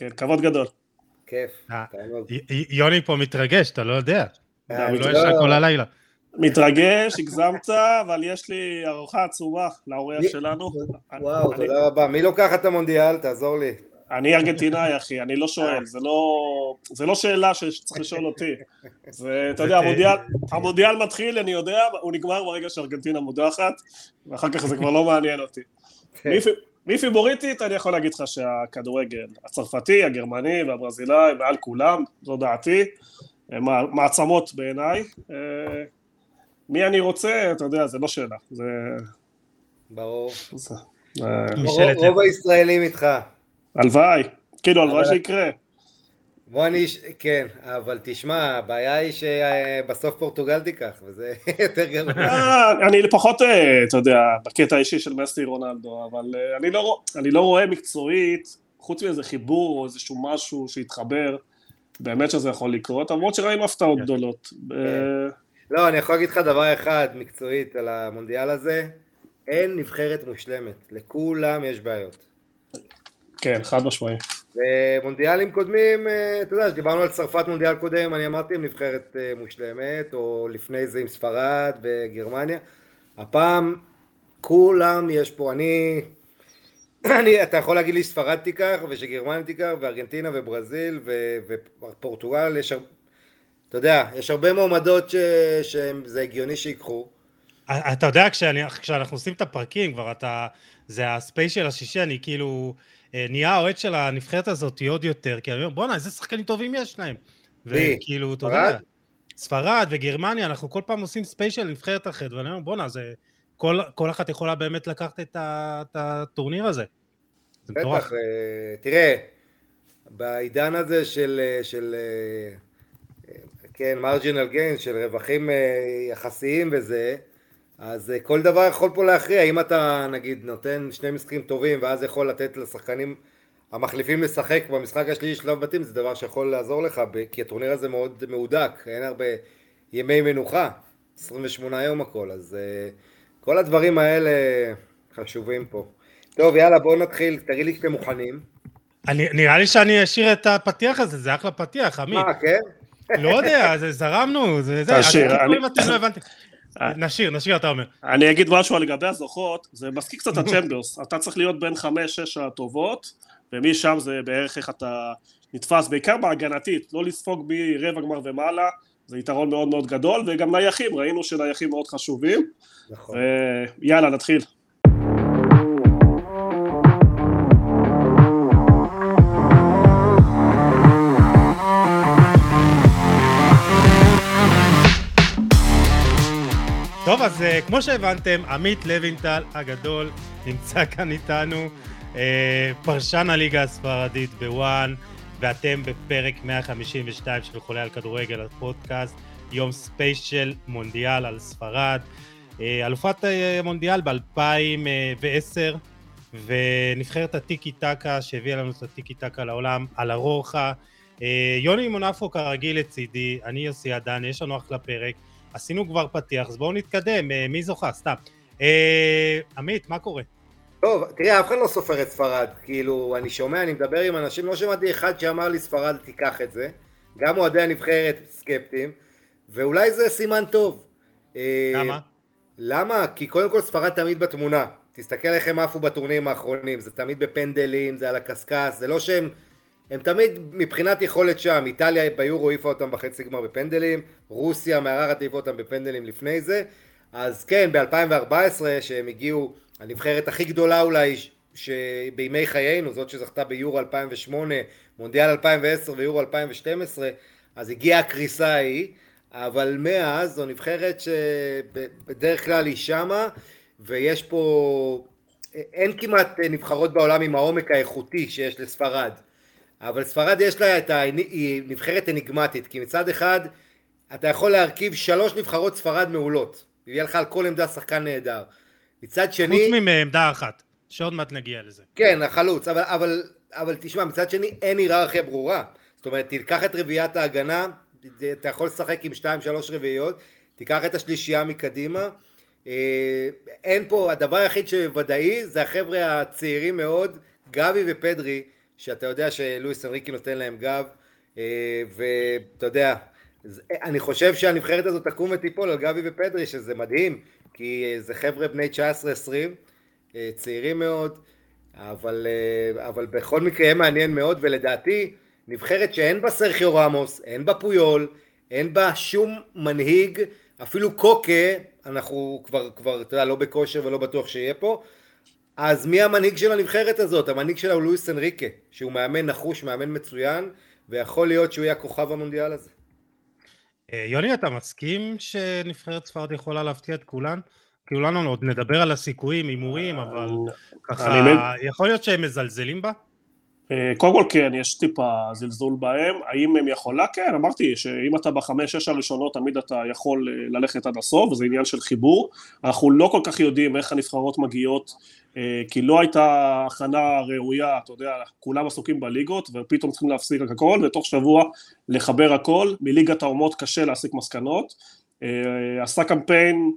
כן, כבוד גדול. כיף. אה, יוני פה מתרגש, אתה לא יודע. הוא לא ישן כל הלילה. מתרגש, הגזמת, אבל יש לי ארוחה עצומה לאורח שלנו. וואו, תודה רבה. מי לוקח את המונדיאל? תעזור לי. אני ארגנטינאי אחי, אני לא שואל, זה לא, זה לא שאלה שצריך לשאול אותי. זה, אתה יודע, המונדיאל, המונדיאל מתחיל, אני יודע, הוא נגמר ברגע שארגנטינה מודחת, ואחר כך זה כבר לא מעניין אותי. כן. מי פיבוריטית, אני יכול להגיד לך שהכדורגל הצרפתי, הגרמני והברזילאי, מעל כולם, זו דעתי, מעצמות בעיניי. אה, מי אני רוצה, אתה יודע, זה לא שאלה. זה... ברור. זה... רוב הישראלים איתך. הלוואי, כאילו הלוואי שיקרה. בוא אני, כן, אבל תשמע, הבעיה היא שבסוף פורטוגל תיקח, וזה יותר גרוע. אה, אני לפחות, אה, אתה יודע, בקטע האישי של מסטי רונלדו, אבל אה, אני לא, אני לא רואה מקצועית, חוץ מאיזה חיבור או איזשהו משהו שהתחבר, באמת שזה יכול לקרות, למרות שראינו הפתעות כן. גדולות. כן. לא, אני יכול להגיד לך דבר אחד מקצועית על המונדיאל הזה, אין נבחרת מושלמת, לכולם יש בעיות. כן, חד משמעי. ומונדיאלים קודמים, אה, אתה יודע, כשדיברנו על צרפת מונדיאל קודם, אני אמרתי עם נבחרת אה, מושלמת, או לפני זה עם ספרד וגרמניה. הפעם כולם יש פה, אני, אני, אתה יכול להגיד לי שספרד תיקח, ושגרמניה תיקח, וארגנטינה וברזיל ופורטוגל, יש, אתה יודע, יש הרבה מועמדות שזה הגיוני שיקחו. אתה יודע, כשאני, כשאנחנו עושים את הפרקים כבר, אתה, זה הספיישל השישי, אני כאילו... אה, נהיה האוהד של הנבחרת הזאת עוד יותר, כי אני אומר, בואנה, איזה שחקנים טובים יש להם. וכאילו, אתה יודע, ספרד וגרמניה, אנחנו כל פעם עושים ספיישל לנבחרת אחרת, ואני אומר, בואנה, זה... כל, כל אחת יכולה באמת לקחת את, ה, את הטורניר הזה. זה בטח, uh, תראה, בעידן הזה של, אה, של כן, מרג'ינל גיין, של רווחים יחסיים וזה, אז אה, כל דבר יכול פה להכריע, אם אתה נגיד נותן שני משחקים טובים ואז יכול לתת לשחקנים המחליפים לשחק במשחק השלישי של שלב בתים זה דבר שיכול לעזור לך כי הטורניר הזה מאוד מהודק, אין הרבה ימי מנוחה, 28 יום הכל, אז uh, כל הדברים האלה חשובים פה. טוב יאללה בואו נתחיל, תגיד לי שאתם מוכנים. אני, נראה לי שאני אשאיר את הפתיח הזה, זה אחלה פתיח, עמית. מה, כן? לא יודע, זה זרמנו, זה זה. תשאיר, אני... לא נשאיר, נשאיר אתה אומר. אני אגיד משהו לגבי הזוכות, זה מזכיר קצת הצ'מברס, אתה צריך להיות בין חמש-שש הטובות, ומשם זה בערך איך אתה נתפס, בעיקר בהגנתית, לא לספוג מרבע גמר ומעלה, זה יתרון מאוד מאוד גדול, וגם נייחים, ראינו שנייחים מאוד חשובים. נכון. יאללה, נתחיל. טוב, אז uh, כמו שהבנתם, עמית לוינטל הגדול נמצא כאן איתנו, uh, פרשן הליגה הספרדית ב ONE, ואתם בפרק 152 של חולה על כדורגל, הפודקאסט, יום ספיישל מונדיאל על ספרד. Uh, אלופת מונדיאל ב-2010, ונבחרת הטיקי טקה שהביאה לנו את הטיקי טקה לעולם, לה רוחה. יוני מונפו כרגיל לצידי, אני יוסי עדן, יש לנו אחלה פרק. עשינו כבר פתיח, אז בואו נתקדם, אה, מי זוכה? סתם. אה, עמית, מה קורה? טוב, תראה, אף אחד לא סופר את ספרד, כאילו, אני שומע, אני מדבר עם אנשים, לא שמעתי אחד שאמר לי ספרד תיקח את זה, גם אוהדי הנבחרת סקפטיים, ואולי זה סימן טוב. אה, למה? למה? כי קודם כל ספרד תמיד בתמונה, תסתכל איך הם עפו בטורנירים האחרונים, זה תמיד בפנדלים, זה על הקשקש, זה לא שהם הם תמיד מבחינת יכולת שם, איטליה ביורו העיפה אותם בחצי גמר בפנדלים, רוסיה מארחת העיפה אותם בפנדלים לפני זה, אז כן, ב-2014 שהם הגיעו, הנבחרת הכי גדולה אולי שבימי חיינו, זאת שזכתה ביורו 2008, מונדיאל 2010 ויורו 2012, אז הגיעה הקריסה ההיא, אבל מאז זו נבחרת שבדרך כלל היא שמה, ויש פה, אין כמעט נבחרות בעולם עם העומק האיכותי שיש לספרד. אבל ספרד יש לה את ה... היא נבחרת אניגמטית, כי מצד אחד אתה יכול להרכיב שלוש נבחרות ספרד מעולות, יהיה לך על כל עמדה שחקן נהדר. מצד שני... חוץ מעמדה אחת, שעוד מעט נגיע לזה. כן, החלוץ, אבל, אבל, אבל תשמע, מצד שני אין היררכיה ברורה. זאת אומרת, תיקח את רביעיית ההגנה, אתה יכול לשחק עם שתיים שלוש רביעיות, תיקח את השלישייה מקדימה. אה, אין פה, הדבר היחיד שוודאי זה החבר'ה הצעירים מאוד, גבי ופדרי, שאתה יודע שלואיס אנריקי נותן להם גב, אה, ואתה יודע, אני חושב שהנבחרת הזאת תקום ותיפול על גבי ופדרי, שזה מדהים, כי זה חבר'ה בני 19-20, צעירים מאוד, אבל, אבל בכל מקרה יהיה מעניין מאוד, ולדעתי, נבחרת שאין בה סרחיו רמוס, אין בה פויול, אין בה שום מנהיג, אפילו קוקה, אנחנו כבר, כבר, אתה יודע, לא בכושר ולא בטוח שיהיה פה, אז מי המנהיג של הנבחרת הזאת? המנהיג שלה הוא לואיס אנריקה, שהוא מאמן נחוש, מאמן מצוין, ויכול להיות שהוא יהיה הכוכב המונדיאל הזה. אה, יוני, אתה מסכים שנבחרת ספרד יכולה להפתיע את כולן? כולנו עוד נדבר על הסיכויים, הימורים, אבל ככה, יכול להיות שהם מזלזלים בה? אה, קודם כל כן, יש טיפה זלזול בהם, האם הם יכולה? כן, אמרתי שאם אתה בחמש, שש הראשונות תמיד אתה יכול אה, ללכת עד הסוף, וזה עניין של חיבור, אנחנו לא כל כך יודעים איך הנבחרות מגיעות, אה, כי לא הייתה הכנה ראויה, אתה יודע, כולם עסוקים בליגות, ופתאום צריכים להפסיק הכל, ותוך שבוע לחבר הכל, מליגת האומות קשה להסיק מסקנות, עשה קמפיין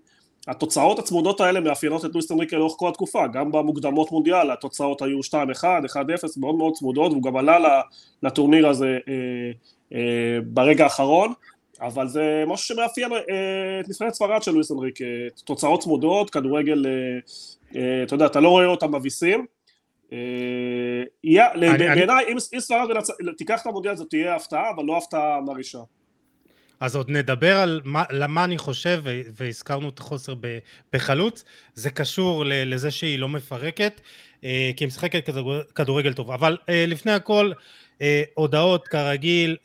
התוצאות הצמודות האלה מאפיינות את לואיס אנריקה לאורך כל התקופה, גם במוקדמות מונדיאל התוצאות היו 2-1, 1-0, מאוד מאוד צמודות, והוא גם עלה לטורניר הזה אה, אה, ברגע האחרון, אבל זה משהו שמאפיין אה, את נבחרת ספרד של לואיס אנריקה, תוצאות צמודות, כדורגל, אה, אה, אתה יודע, אתה לא רואה אותם מביסים, אה, בעיניי אם ספרד תיקח את המונדיאל זאת תהיה הפתעה, אבל לא הפתעה מרעישה. אז עוד נדבר על מה, למה אני חושב, והזכרנו את החוסר בחלוץ, זה קשור לזה שהיא לא מפרקת, אה, כי היא משחקת כדורגל טוב. אבל אה, לפני הכל, אה, הודעות כרגיל,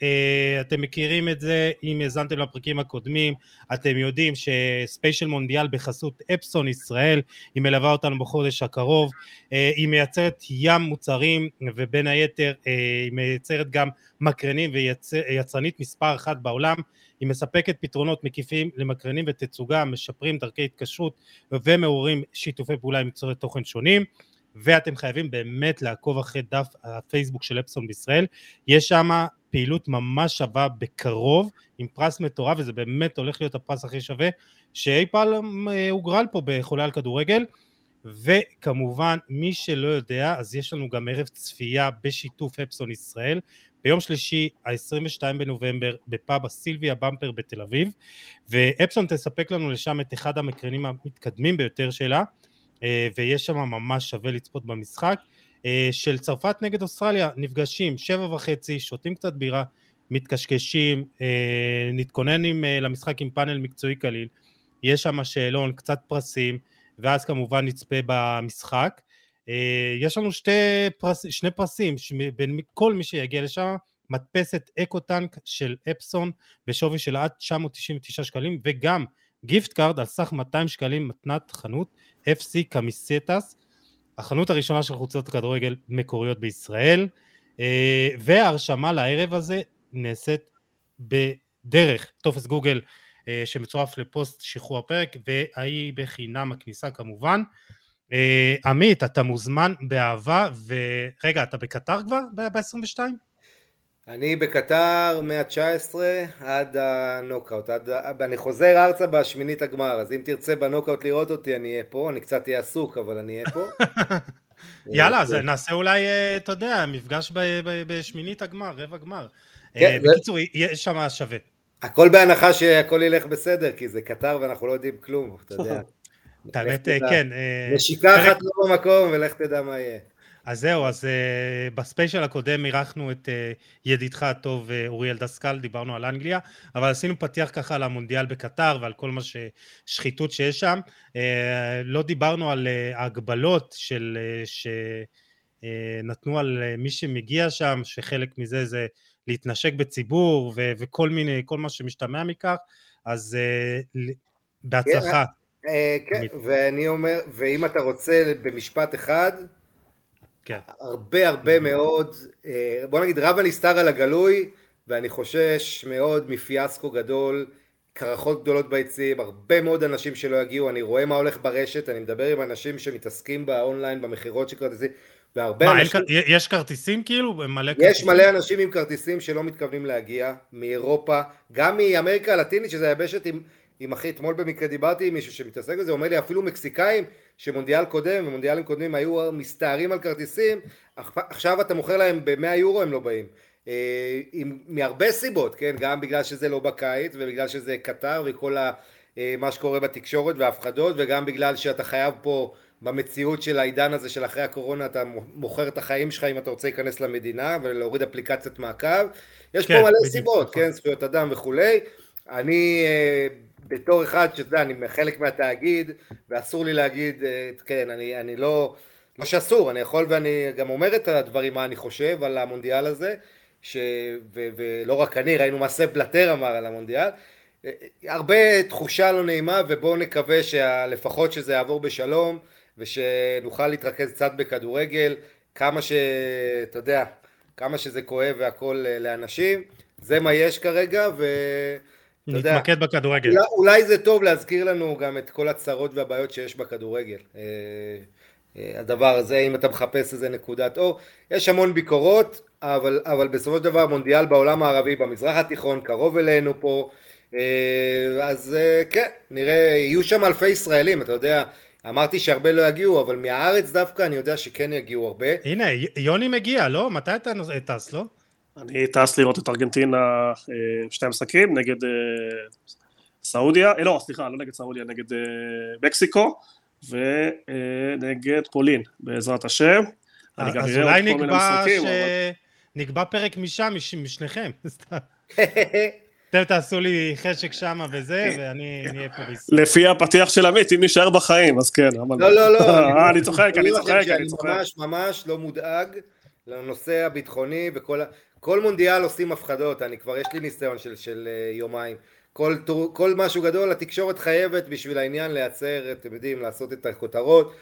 אתם מכירים את זה, אם האזנתם לפרקים הקודמים, אתם יודעים שספיישל מונדיאל בחסות אפסון ישראל, היא מלווה אותנו בחודש הקרוב, היא מייצרת ים מוצרים, ובין היתר היא מייצרת גם מקרנים ויצרנית מספר אחת בעולם, היא מספקת פתרונות מקיפים למקרנים ותצוגה, משפרים דרכי התקשרות ומעוררים שיתופי פעולה עם יוצרי תוכן שונים ואתם חייבים באמת לעקוב אחרי דף הפייסבוק של אפסון בישראל, יש שם פעילות ממש שווה בקרוב עם פרס מטורף וזה באמת הולך להיות הפרס הכי שווה שאי פעם אה, הוגרל פה בחולה על כדורגל. וכמובן מי שלא יודע אז יש לנו גם ערב צפייה בשיתוף אפסון ישראל ביום שלישי ה-22 בנובמבר בפאב הסילביה במפר בתל אביב. ואפסון תספק לנו לשם את אחד המקרנים המתקדמים ביותר שלה ויש שם ממש שווה לצפות במשחק. אה, של צרפת נגד אוסטרליה נפגשים שבע וחצי שותים קצת בירה מתקשקשים אה, נתכונן למשחק עם פאנל מקצועי קליל. יש שם שאלון קצת פרסים ואז כמובן נצפה במשחק. אה, יש לנו שתי פרס, שני פרסים בין כל מי שיגיע לשם, מדפסת אקו טנק של אפסון בשווי של עד 999 שקלים וגם gift card על סך 200 שקלים מתנת חנות FC Camisetas, החנות הראשונה של חולצות כדורגל מקוריות בישראל אה, וההרשמה לערב הזה נעשית בדרך טופס גוגל אה, שמצורף לפוסט שחרור הפרק והיא בחינם הכניסה כמובן אה, עמית, אתה מוזמן באהבה, ורגע, אתה בקטאר כבר ב-22? אני בקטאר מה-19 עד הנוקאוט, עד... אני חוזר ארצה בשמינית הגמר, אז אם תרצה בנוקאוט לראות אותי אני אהיה פה, אני קצת אהיה עסוק אבל אני אהיה פה. יאללה, אז נעשה אולי, אה, אתה יודע, מפגש בשמינית הגמר, רבע גמר. כן, אה, בקיצור, יש שם שווה. הכל בהנחה שהכל ילך בסדר, כי זה קטאר ואנחנו לא יודעים כלום, אתה יודע. האמת, כן. אה, נשיקה אחת לא במקום ולך תדע מה יהיה. אז זהו, אז uh, בספיישל הקודם אירחנו את uh, ידידך הטוב uh, אוריאל דסקל, דיברנו על אנגליה, אבל עשינו פתיח ככה על המונדיאל בקטר ועל כל מה ששחיתות שיש שם. Uh, לא דיברנו על uh, ההגבלות של, uh, שנתנו uh, על uh, מי שמגיע שם, שחלק מזה זה להתנשק בציבור ו- וכל מיני, כל מה שמשתמע מכך, אז uh, בהצלחה. אה, כן, ואני אומר, ואם אתה רוצה במשפט אחד, כן. הרבה הרבה מאוד, אה, בוא נגיד רב הנסתר על הגלוי, ואני חושש מאוד מפיאסקו גדול, קרחות גדולות ביציעים, הרבה מאוד אנשים שלא יגיעו, אני רואה מה הולך ברשת, אני מדבר עם אנשים שמתעסקים באונליין, במכירות של כרטיסים, והרבה מה, אנשים... מה, יש כרטיסים כאילו? מלא כרטיסים? יש מלא אנשים עם כרטיסים שלא מתכוונים להגיע, מאירופה, גם מאמריקה הלטינית, שזה יבשת עם עם אחי, אתמול במקרה דיברתי עם מישהו שמתעסק בזה, אומר לי אפילו מקסיקאים שמונדיאל קודם ומונדיאלים קודמים היו מסתערים על כרטיסים, עכשיו אתה מוכר להם ב-100 יורו הם לא באים. אה, עם, מהרבה סיבות, כן? גם בגלל שזה לא בקיץ ובגלל שזה קטר וכל ה, אה, מה שקורה בתקשורת וההפחדות וגם בגלל שאתה חייב פה במציאות של העידן הזה של אחרי הקורונה אתה מוכר את החיים שלך אם אתה רוצה להיכנס למדינה ולהוריד אפליקציית מעקב יש כן, פה מלא סיבות, נכון. כן, זכויות אדם וכולי אני אה, בתור אחד שאתה יודע, אני חלק מהתאגיד ואסור לי להגיד, כן, אני, אני לא, לא שאסור, אני יכול ואני גם אומר את הדברים מה אני חושב על המונדיאל הזה ש... ו... ולא רק אני, ראינו מה סב בלטר אמר על המונדיאל, הרבה תחושה לא נעימה ובואו נקווה שלפחות שזה יעבור בשלום ושנוכל להתרכז קצת בכדורגל, כמה שאתה יודע, כמה שזה כואב והכל לאנשים, זה מה יש כרגע ו... נתמקד בכדורגל. אולי, אולי זה טוב להזכיר לנו גם את כל הצרות והבעיות שיש בכדורגל. אה, אה, הדבר הזה, אם אתה מחפש איזה נקודת אור. יש המון ביקורות, אבל, אבל בסופו של דבר מונדיאל בעולם הערבי, במזרח התיכון, קרוב אלינו פה, אה, אז כן, נראה, יהיו שם אלפי ישראלים, אתה יודע, אמרתי שהרבה לא יגיעו, אבל מהארץ דווקא אני יודע שכן יגיעו הרבה. הנה, יוני מגיע, לא? מתי אתה טס, לא? אני טס לראות את ארגנטינה שתי המשחקים נגד סעודיה, לא, סליחה, לא נגד סעודיה, נגד מקסיקו. ונגד פולין, בעזרת השם. אני גם אראה עוד כל מיני משחקים. נקבע פרק משם, משניכם. אתם תעשו לי חשק שמה וזה, ואני אהיה פה בישראל. לפי הפתיח של עמית, אם נשאר בחיים, אז כן. לא, לא, לא. אה, אני צוחק, אני צוחק, אני צוחק. אני ממש ממש לא מודאג לנושא הביטחוני, וכל מונדיאל עושים הפחדות, אני כבר, יש לי ניסיון של אה, יומיים. כל, כל משהו גדול, התקשורת חייבת בשביל העניין לייצר, אתם יודעים, לעשות את הכותרות.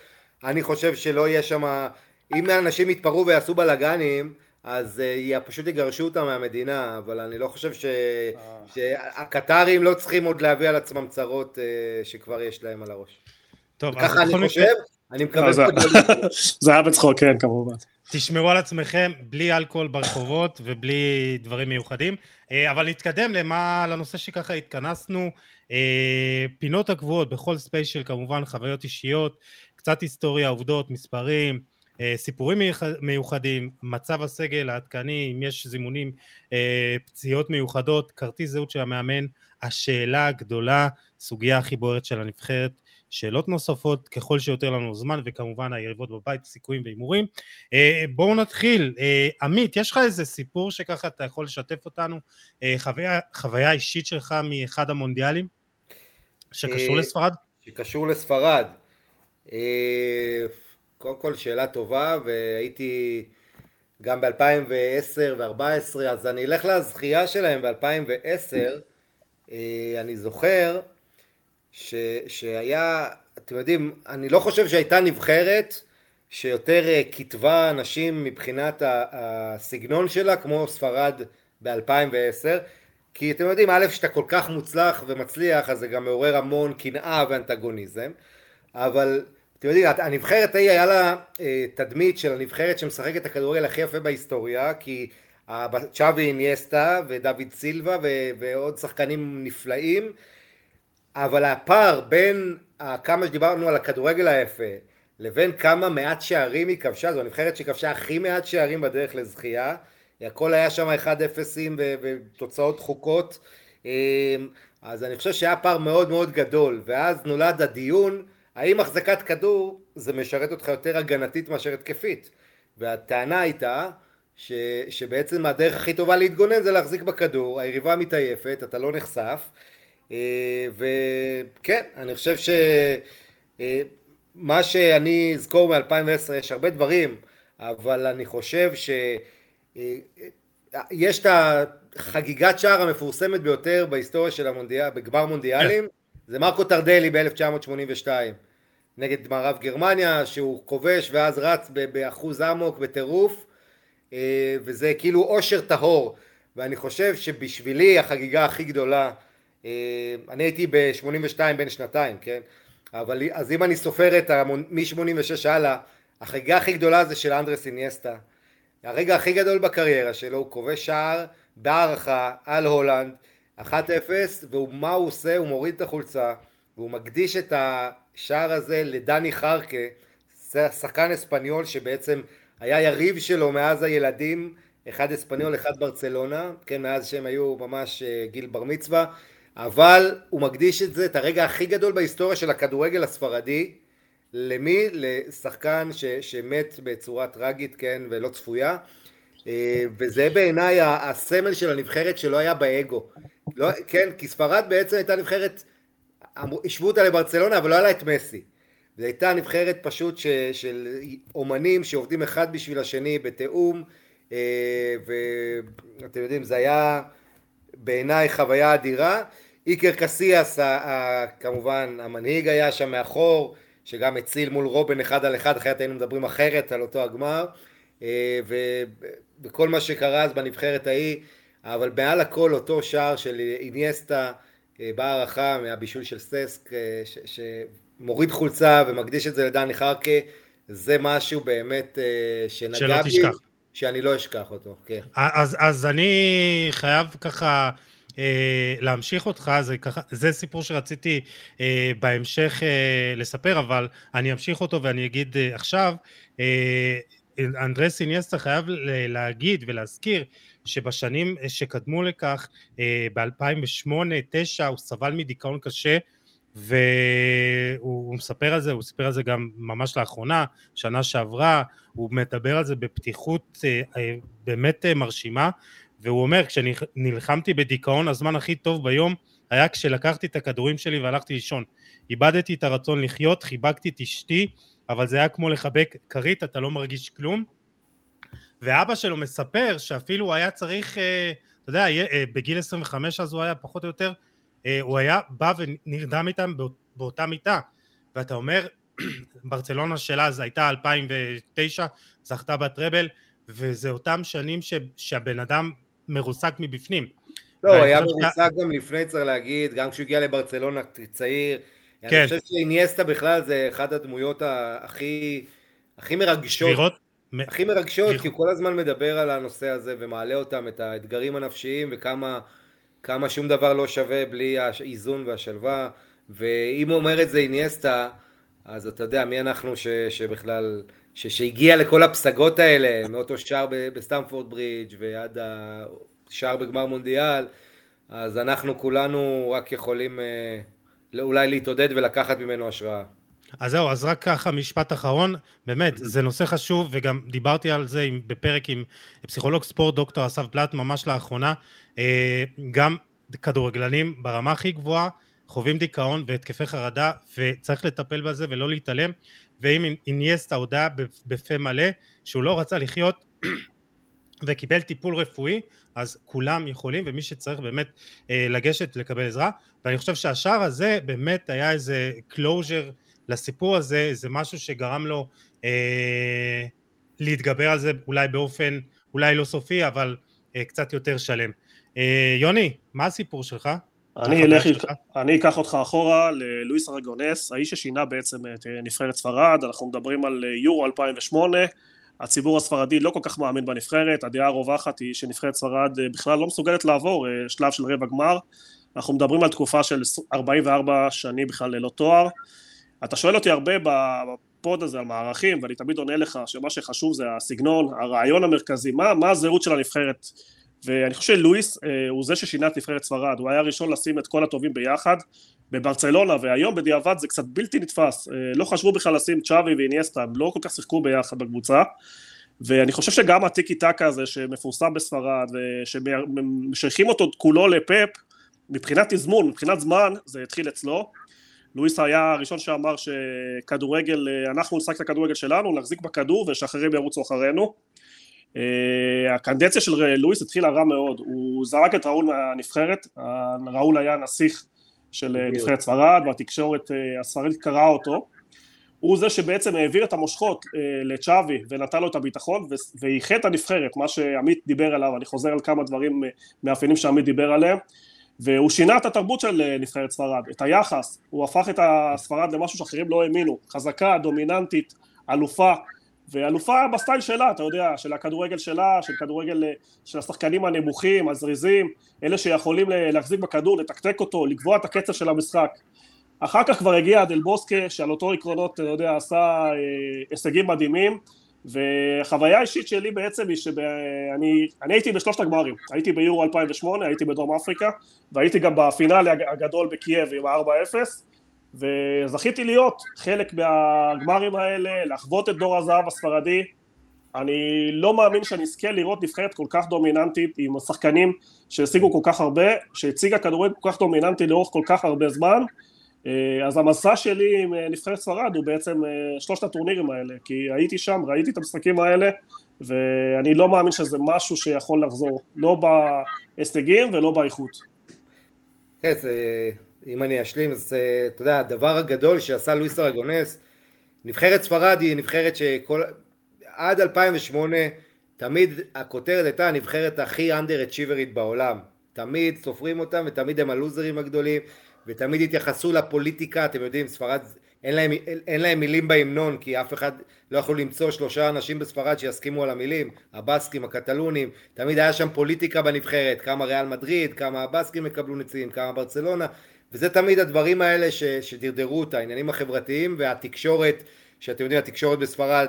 אני חושב שלא יהיה שם, אם אנשים יתפרעו ויעשו בלאגנים, אז uh, פשוט יגרשו אותם מהמדינה, אבל אני לא חושב ש... אה. שהקטרים לא צריכים עוד להביא על עצמם צרות uh, שכבר יש להם על הראש. טוב, ככה אני חושב, אני מקווה... זה היה בצחוק, כן, כמובן. תשמרו על עצמכם בלי אלכוהול ברחובות ובלי דברים מיוחדים. אה, אבל נתקדם למה, לנושא שככה התכנסנו. אה, פינות הקבועות בכל ספיישל כמובן חוויות אישיות, קצת היסטוריה, עובדות, מספרים, אה, סיפורים מיוחדים, מצב הסגל העדכני, אם יש זימונים, פציעות מיוחדות, כרטיס זהות של המאמן, השאלה הגדולה, סוגיה הכי בוערת של הנבחרת, שאלות נוספות ככל שיותר לנו זמן וכמובן היריבות בבית, סיכויים והימורים. אה, בואו נתחיל, אה, עמית יש לך איזה סיפור שככה אתה יכול לשתף אותנו, אה, חוויה, חוויה אישית שלך מאחד המונדיאלים? שקשור לספרד? שקשור לספרד, קודם כל שאלה טובה והייתי גם ב-2010 ו-2014 אז אני אלך לזכייה שלהם ב-2010 אני זוכר ש, שהיה, אתם יודעים, אני לא חושב שהייתה נבחרת שיותר אה, כתבה אנשים מבחינת הסגנון שלה כמו ספרד ב-2010 כי אתם יודעים, א', שאתה כל כך מוצלח ומצליח אז זה גם מעורר המון קנאה ואנטגוניזם. אבל אתם יודעים, הנבחרת ההיא היה לה אה, תדמית של הנבחרת שמשחקת את הכדורגל הכי יפה בהיסטוריה כי צ'אבי אינייסטה ודוד סילבה ועוד שחקנים נפלאים אבל הפער בין כמה שדיברנו על הכדורגל היפה לבין כמה מעט שערים היא כבשה, זו הנבחרת שכבשה הכי מעט שערים בדרך לזכייה, הכל היה שם 1-0 ותוצאות דחוקות, אמ, אז אני חושב שהיה פער מאוד מאוד גדול, ואז נולד הדיון האם החזקת כדור זה משרת אותך יותר הגנתית מאשר התקפית, והטענה הייתה ש, שבעצם הדרך הכי טובה להתגונן זה להחזיק בכדור, היריבה מתעייפת, אתה לא נחשף, וכן, אני חושב שמה אה, שאני אזכור מ-2010, יש הרבה דברים, אבל אני חושב שיש אה, את החגיגת שער המפורסמת ביותר בהיסטוריה של המונדיאל, בגמר מונדיאלים, כן. זה מרקו טרדלי ב-1982 נגד מערב גרמניה, שהוא כובש ואז רץ באחוז אמוק, בטירוף, וזה כאילו אושר טהור, ואני חושב שבשבילי החגיגה הכי גדולה אה, אני הייתי ב-82 בין שנתיים, כן? אבל אז אם אני סופר את מ-86 הלאה, החגיגה הכי גדולה זה של אנדרס איניאסטה. הרגע הכי גדול בקריירה שלו, הוא כובש שער בהערכה על הולנד, 1-0, ומה הוא עושה? הוא מוריד את החולצה, והוא מקדיש את השער הזה לדני חרקה, שחקן אספניול שבעצם היה יריב שלו מאז הילדים, אחד אספניול, אחד ברצלונה, כן, מאז שהם היו ממש אה, גיל בר מצווה, אבל הוא מקדיש את זה, את הרגע הכי גדול בהיסטוריה של הכדורגל הספרדי, למי? לשחקן ש, שמת בצורה טרגית, כן, ולא צפויה, אה, וזה בעיניי הסמל של הנבחרת שלא היה באגו, לא, כן, כי ספרד בעצם הייתה נבחרת, השוו אותה לברצלונה, אבל לא היה לה את מסי. זו הייתה נבחרת פשוט ש, של אומנים שעובדים אחד בשביל השני בתיאום, אה, ואתם יודעים, זה היה בעיניי חוויה אדירה. איקר קסיאס, כמובמן, המנהיג היה שם מאחור, שגם הציל מול רובן אחד על אחד, אחרת היינו מדברים אחרת על אותו הגמר, אה, וכל מה שקרה אז בנבחרת ההיא, אבל מעל הכל אותו שער של איניאסטה אה, בהערכה מהבישול של ססק, ש... מוריד חולצה ומקדיש את זה לדני חרקה, זה משהו באמת אה, שנגע בי, שאני לא אשכח אותו, כן. אז, אז אני חייב ככה אה, להמשיך אותך, זה, ככה, זה סיפור שרציתי אה, בהמשך אה, לספר, אבל אני אמשיך אותו ואני אגיד אה, עכשיו, אה, אנדרס איניאסטה חייב להגיד ולהזכיר שבשנים שקדמו לכך, אה, ב-2008-2009 הוא סבל מדיכאון קשה והוא מספר על זה, הוא סיפר על זה גם ממש לאחרונה, שנה שעברה, הוא מדבר על זה בפתיחות אה, אה, באמת אה, מרשימה, והוא אומר, כשנלחמתי בדיכאון, הזמן הכי טוב ביום היה כשלקחתי את הכדורים שלי והלכתי לישון. איבדתי את הרצון לחיות, חיבקתי את אשתי, אבל זה היה כמו לחבק כרית, אתה לא מרגיש כלום. ואבא שלו מספר שאפילו הוא היה צריך, אתה יודע, בגיל 25 אז הוא היה פחות או יותר אה, הוא היה בא ונרדם איתם באותה מיטה ואתה אומר ברצלונה של אז הייתה 2009 זכתה בטראבל וזה אותם שנים ש, שהבן אדם מרוסק מבפנים. לא, הוא היה מרוסק גם לפני צריך להגיד, גם כשהוא הגיע לברצלונה צעיר. כן. אני חושב שאיניאסטה בכלל זה אחת הדמויות הכי, הכי מרגשות. לראות? הכי מרגשות, כי הוא כל הזמן מדבר על הנושא הזה ומעלה אותם, את האתגרים הנפשיים וכמה כמה שום דבר לא שווה בלי האיזון והשלווה, ואם אומר את זה איניאסטה, אז אתה יודע, מי אנחנו ש, שבכלל, ש, שהגיע לכל הפסגות האלה, מאותו שער בסטמפורד ברידג' ועד השער בגמר מונדיאל, אז אנחנו כולנו רק יכולים אה, אולי להתעודד ולקחת ממנו השראה. אז זהו, אז רק ככה משפט אחרון, באמת, זה נושא חשוב, וגם דיברתי על זה בפרק עם פסיכולוג ספורט, דוקטור אסף בלט, ממש לאחרונה, אה, גם כדורגלנים ברמה הכי גבוהה חווים דיכאון והתקפי חרדה, וצריך לטפל בזה ולא להתעלם, ואם אינייסטה הודעה בפה מלא שהוא לא רצה לחיות וקיבל טיפול רפואי, אז כולם יכולים, ומי שצריך באמת אה, לגשת לקבל עזרה, ואני חושב שהשער הזה באמת היה איזה closure לסיפור הזה, זה משהו שגרם לו אה, להתגבר על זה אולי באופן, אולי לא סופי, אבל אה, קצת יותר שלם. אה, יוני, מה הסיפור שלך? אני אלך, אני אקח אותך אחורה ללואיס ארגונס, האיש ששינה בעצם את אה, נבחרת ספרד, אנחנו מדברים על אה, יורו 2008, הציבור הספרדי לא כל כך מאמין בנבחרת, הדעה הרווחת היא שנבחרת ספרד בכלל לא מסוגלת לעבור שלב של רבע גמר, אנחנו מדברים על תקופה של 44 שנים בכלל ללא תואר, אתה שואל אותי הרבה בפוד הזה על מערכים, ואני תמיד עונה לך שמה שחשוב זה הסגנון, הרעיון המרכזי, מה, מה הזהות של הנבחרת. ואני חושב שלואיס אה, הוא זה ששינה את נבחרת ספרד, הוא היה הראשון לשים את כל הטובים ביחד בברצלונה, והיום בדיעבד זה קצת בלתי נתפס, אה, לא חשבו בכלל לשים צ'אבי ואיניאסטה, הם לא כל כך שיחקו ביחד בקבוצה, ואני חושב שגם הטיקי טקה הזה שמפורסם בספרד, וששייכים אותו כולו לפאפ, מבחינת תזמון, מבחינת זמן, זה התחיל אצלו, לואיס היה הראשון שאמר שכדורגל, אה, אנחנו נשחק את הכדורגל שלנו, נחזיק בכדור ושאחרים ירוצו אחרינו. אה, הקנדציה של לואיס התחילה רע מאוד, הוא זרק את ראול מהנבחרת, ראול היה נסיך של אה, נבחרת ספרד והתקשורת הספרדית קראה אותו, הוא זה שבעצם העביר את המושכות לצ'אבי ונתן לו את הביטחון ואיחד את הנבחרת, מה שעמית דיבר עליו, אני חוזר על כמה דברים מאפיינים שעמית דיבר עליהם, והוא שינה את התרבות של אה, נבחרת ספרד, את היחס, הוא הפך את הספרד למשהו שאחרים לא האמינו, חזקה, דומיננטית, אלופה, ואלופה בסטייל שלה, אתה יודע, של הכדורגל שלה, של כדורגל של השחקנים הנמוכים, הזריזים, אלה שיכולים להחזיק בכדור, לתקתק אותו, לקבוע את הקצב של המשחק. אחר כך כבר הגיע דל בוסקה, שעל אותו עקרונות, אתה יודע, עשה אה, הישגים מדהימים, וחוויה אישית שלי בעצם היא שאני הייתי בשלושת הגמרים, הייתי ביורו 2008, הייתי בדרום אפריקה, והייתי גם בפינאלי הגדול בקייב עם ה-4-0, וזכיתי להיות חלק מהגמרים האלה, לחוות את דור הזהב הספרדי, אני לא מאמין שאני אזכה לראות נבחרת כל כך דומיננטית עם השחקנים שהשיגו כל כך הרבה, שהציגה כדורגל כל כך דומיננטי לאורך כל כך הרבה זמן, אה, אז המסע שלי עם אה, נבחרת ספרד הוא בעצם אה, שלושת הטורנירים האלה, כי הייתי שם, ראיתי את המשחקים האלה, ואני לא מאמין שזה משהו שיכול לחזור, לא בהישגים ולא באיכות. כן, זה, אם אני אשלים, אז אתה יודע, הדבר הגדול שעשה לואיס ארגונס, נבחרת ספרד היא נבחרת שכל... עד 2008 תמיד הכותרת הייתה הנבחרת הכי אצ'יברית בעולם. תמיד סופרים אותם ותמיד הם הלוזרים הגדולים ותמיד התייחסו לפוליטיקה, אתם יודעים, ספרד, אין להם, אין להם מילים בהמנון, כי אף אחד לא יכול למצוא שלושה אנשים בספרד שיסכימו על המילים, הבסקים, הקטלונים, תמיד היה שם פוליטיקה בנבחרת, כמה ריאל מדריד, כמה הבסקים יקבלו נציגים, כמה ברצלונה, וזה תמיד הדברים האלה ש, שדרדרו את העניינים החברתיים והתקשורת, שאתם יודעים, התקשורת בספרד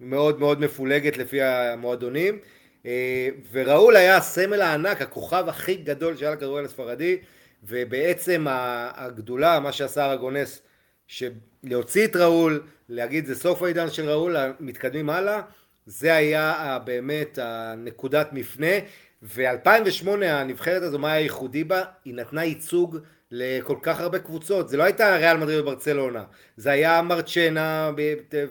מאוד מאוד מפולגת לפי המועדונים, אה, וראול היה הסמל הענק, הכוכב הכי גדול שהיה לכדורגל הספרדי, ובעצם הגדולה, מה שעשה ארגונס, שלהוציא את ראול, להגיד זה סוף העידן של ראול, מתקדמים הלאה, זה היה באמת הנקודת מפנה, ו-2008 הנבחרת הזו, מה היה ייחודי בה? היא נתנה ייצוג לכל כך הרבה קבוצות, זה לא הייתה ריאל מדריד וברצלונה, זה היה מרצ'נה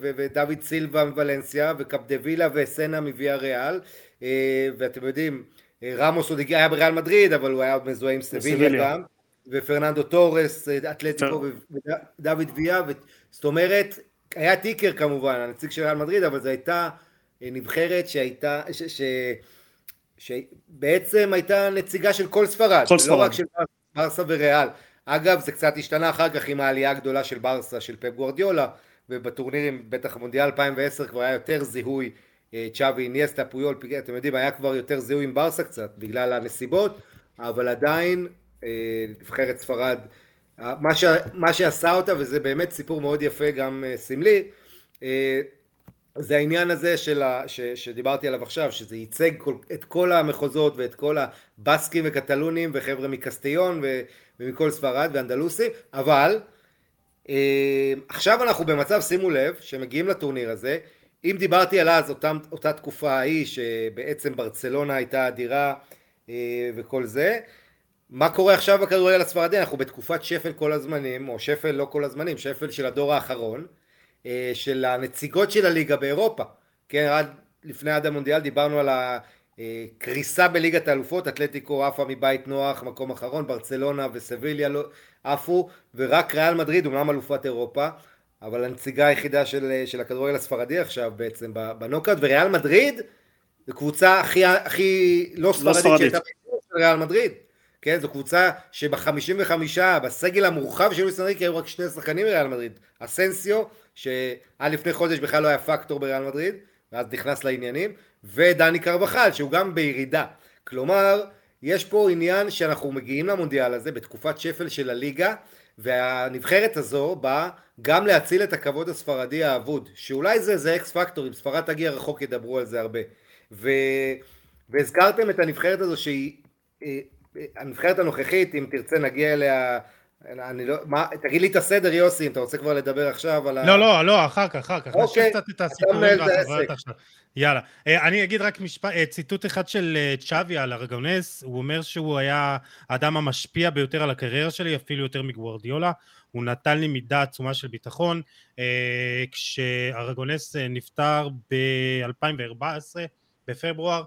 ודוד סילבה מוולנסיה וקפדווילה וסנה מוויה ריאל, אה, ואתם יודעים, רמוס עוד היה בריאל מדריד, אבל הוא היה מזוהה עם סביליה גם, ופרננדו טורס, אתלטיקו ודוד ויה, זאת אומרת, היה איקר כמובן, הנציג של ריאל מדריד, אבל זו הייתה נבחרת שהייתה, ש, ש, שבעצם הייתה נציגה של כל ספרד, כל ספרד. לא רק של ברסה וריאל. אגב, זה קצת השתנה אחר כך עם העלייה הגדולה של ברסה, של פפ גוורדיולה, ובטורנירים, בטח מונדיאל 2010 כבר היה יותר זיהוי אה, צ'אבי, איניאסטה, פויול, אתם יודעים, היה כבר יותר זיהוי עם ברסה קצת, בגלל הנסיבות, אבל עדיין אה, נבחרת ספרד, מה, ש... מה שעשה אותה, וזה באמת סיפור מאוד יפה, גם אה, סמלי, זה העניין הזה של ה... ש... שדיברתי עליו עכשיו, שזה ייצג כל... את כל המחוזות ואת כל הבסקים וקטלונים וחבר'ה מקסטיון ו... ומכל ספרד ואנדלוסי, אבל עכשיו אנחנו במצב, שימו לב, שמגיעים לטורניר הזה, אם דיברתי על אז, אותה, אותה תקופה ההיא שבעצם ברצלונה הייתה אדירה אה, וכל זה, מה קורה עכשיו בכדורגל הספרדי? אנחנו בתקופת שפל כל הזמנים, או שפל לא כל הזמנים, שפל של הדור האחרון, אה, של הנציגות של הליגה באירופה. כן, עד לפני עד המונדיאל דיברנו על הקריסה בליגת האלופות, אתלטיקו עפה מבית נוח, מקום אחרון, ברצלונה וסביליה לא עפו, ורק ריאל מדריד, אומנם אלופת אירופה, אבל הנציגה היחידה של, של הכדורגל הספרדי עכשיו בעצם בנוקאוט, וריאל מדריד זו קבוצה הכי, הכי לא, ספרדית, לא ספרדית. שהייתה של ריאל מדריד, כן, זו קבוצה שבחמישים וחמישה, בסגל המורחב של לואיס אנריקי היו רק שני שחקנים בריאל מדריד, אסנסיו, שעד לפני חודש בכלל לא היה פקטור בריאל מדריד, ואז נכנס לעניינים, ודני קרבחל, שהוא גם בירידה. כלומר, יש פה עניין שאנחנו מגיעים למונדיאל הזה בתקופת שפל של הליגה, והנבחרת הזו באה גם להציל את הכבוד הספרדי האבוד, שאולי זה, זה אקס פקטור, אם ספרד תגיע רחוק ידברו על זה הרבה. ו... והזכרתם את הנבחרת הזו שהיא, אה, הנבחרת הנוכחית, אם תרצה נגיע אליה אני לא, מה, תגיד לי את הסדר יוסי, אם אתה רוצה כבר לדבר עכשיו על ה... לא, לא, לא, אחר כך, אחר כך. אוקיי, קצת את הסיפורים עכשיו. יאללה. אה, אני אגיד רק משפט, אה, ציטוט אחד של אה, צ'אבי על ארגונס, הוא אומר שהוא היה האדם המשפיע ביותר על הקריירה שלי, אפילו יותר מגוורדיולה. הוא נתן לי מידה עצומה של ביטחון. כשארגונס נפטר ב-2014, בפברואר,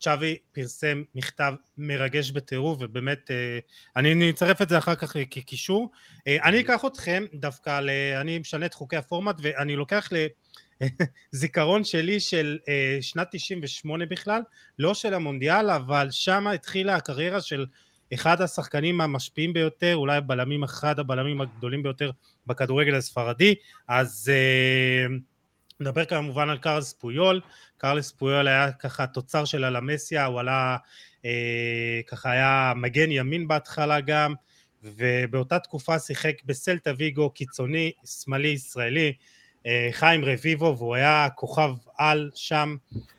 צ'אבי פרסם מכתב מרגש בטירוף ובאמת אה, אני אצרף את זה אחר כך כקישור. אה, אני אקח אתכם דווקא, אני משנה את חוקי הפורמט ואני לוקח לזיכרון שלי של אה, שנת 98 בכלל לא של המונדיאל אבל שם התחילה הקריירה של אחד השחקנים המשפיעים ביותר אולי הבלמים אחד הבלמים הגדולים ביותר בכדורגל הספרדי. אז נדבר כמובן על קרלס פויול, קרלס פויול היה ככה תוצר של הלמסיה, הוא עלה, אה, ככה היה מגן ימין בהתחלה גם, ובאותה תקופה שיחק בסלטה ויגו קיצוני, שמאלי ישראלי, אה, חיים רביבו, והוא היה כוכב על שם,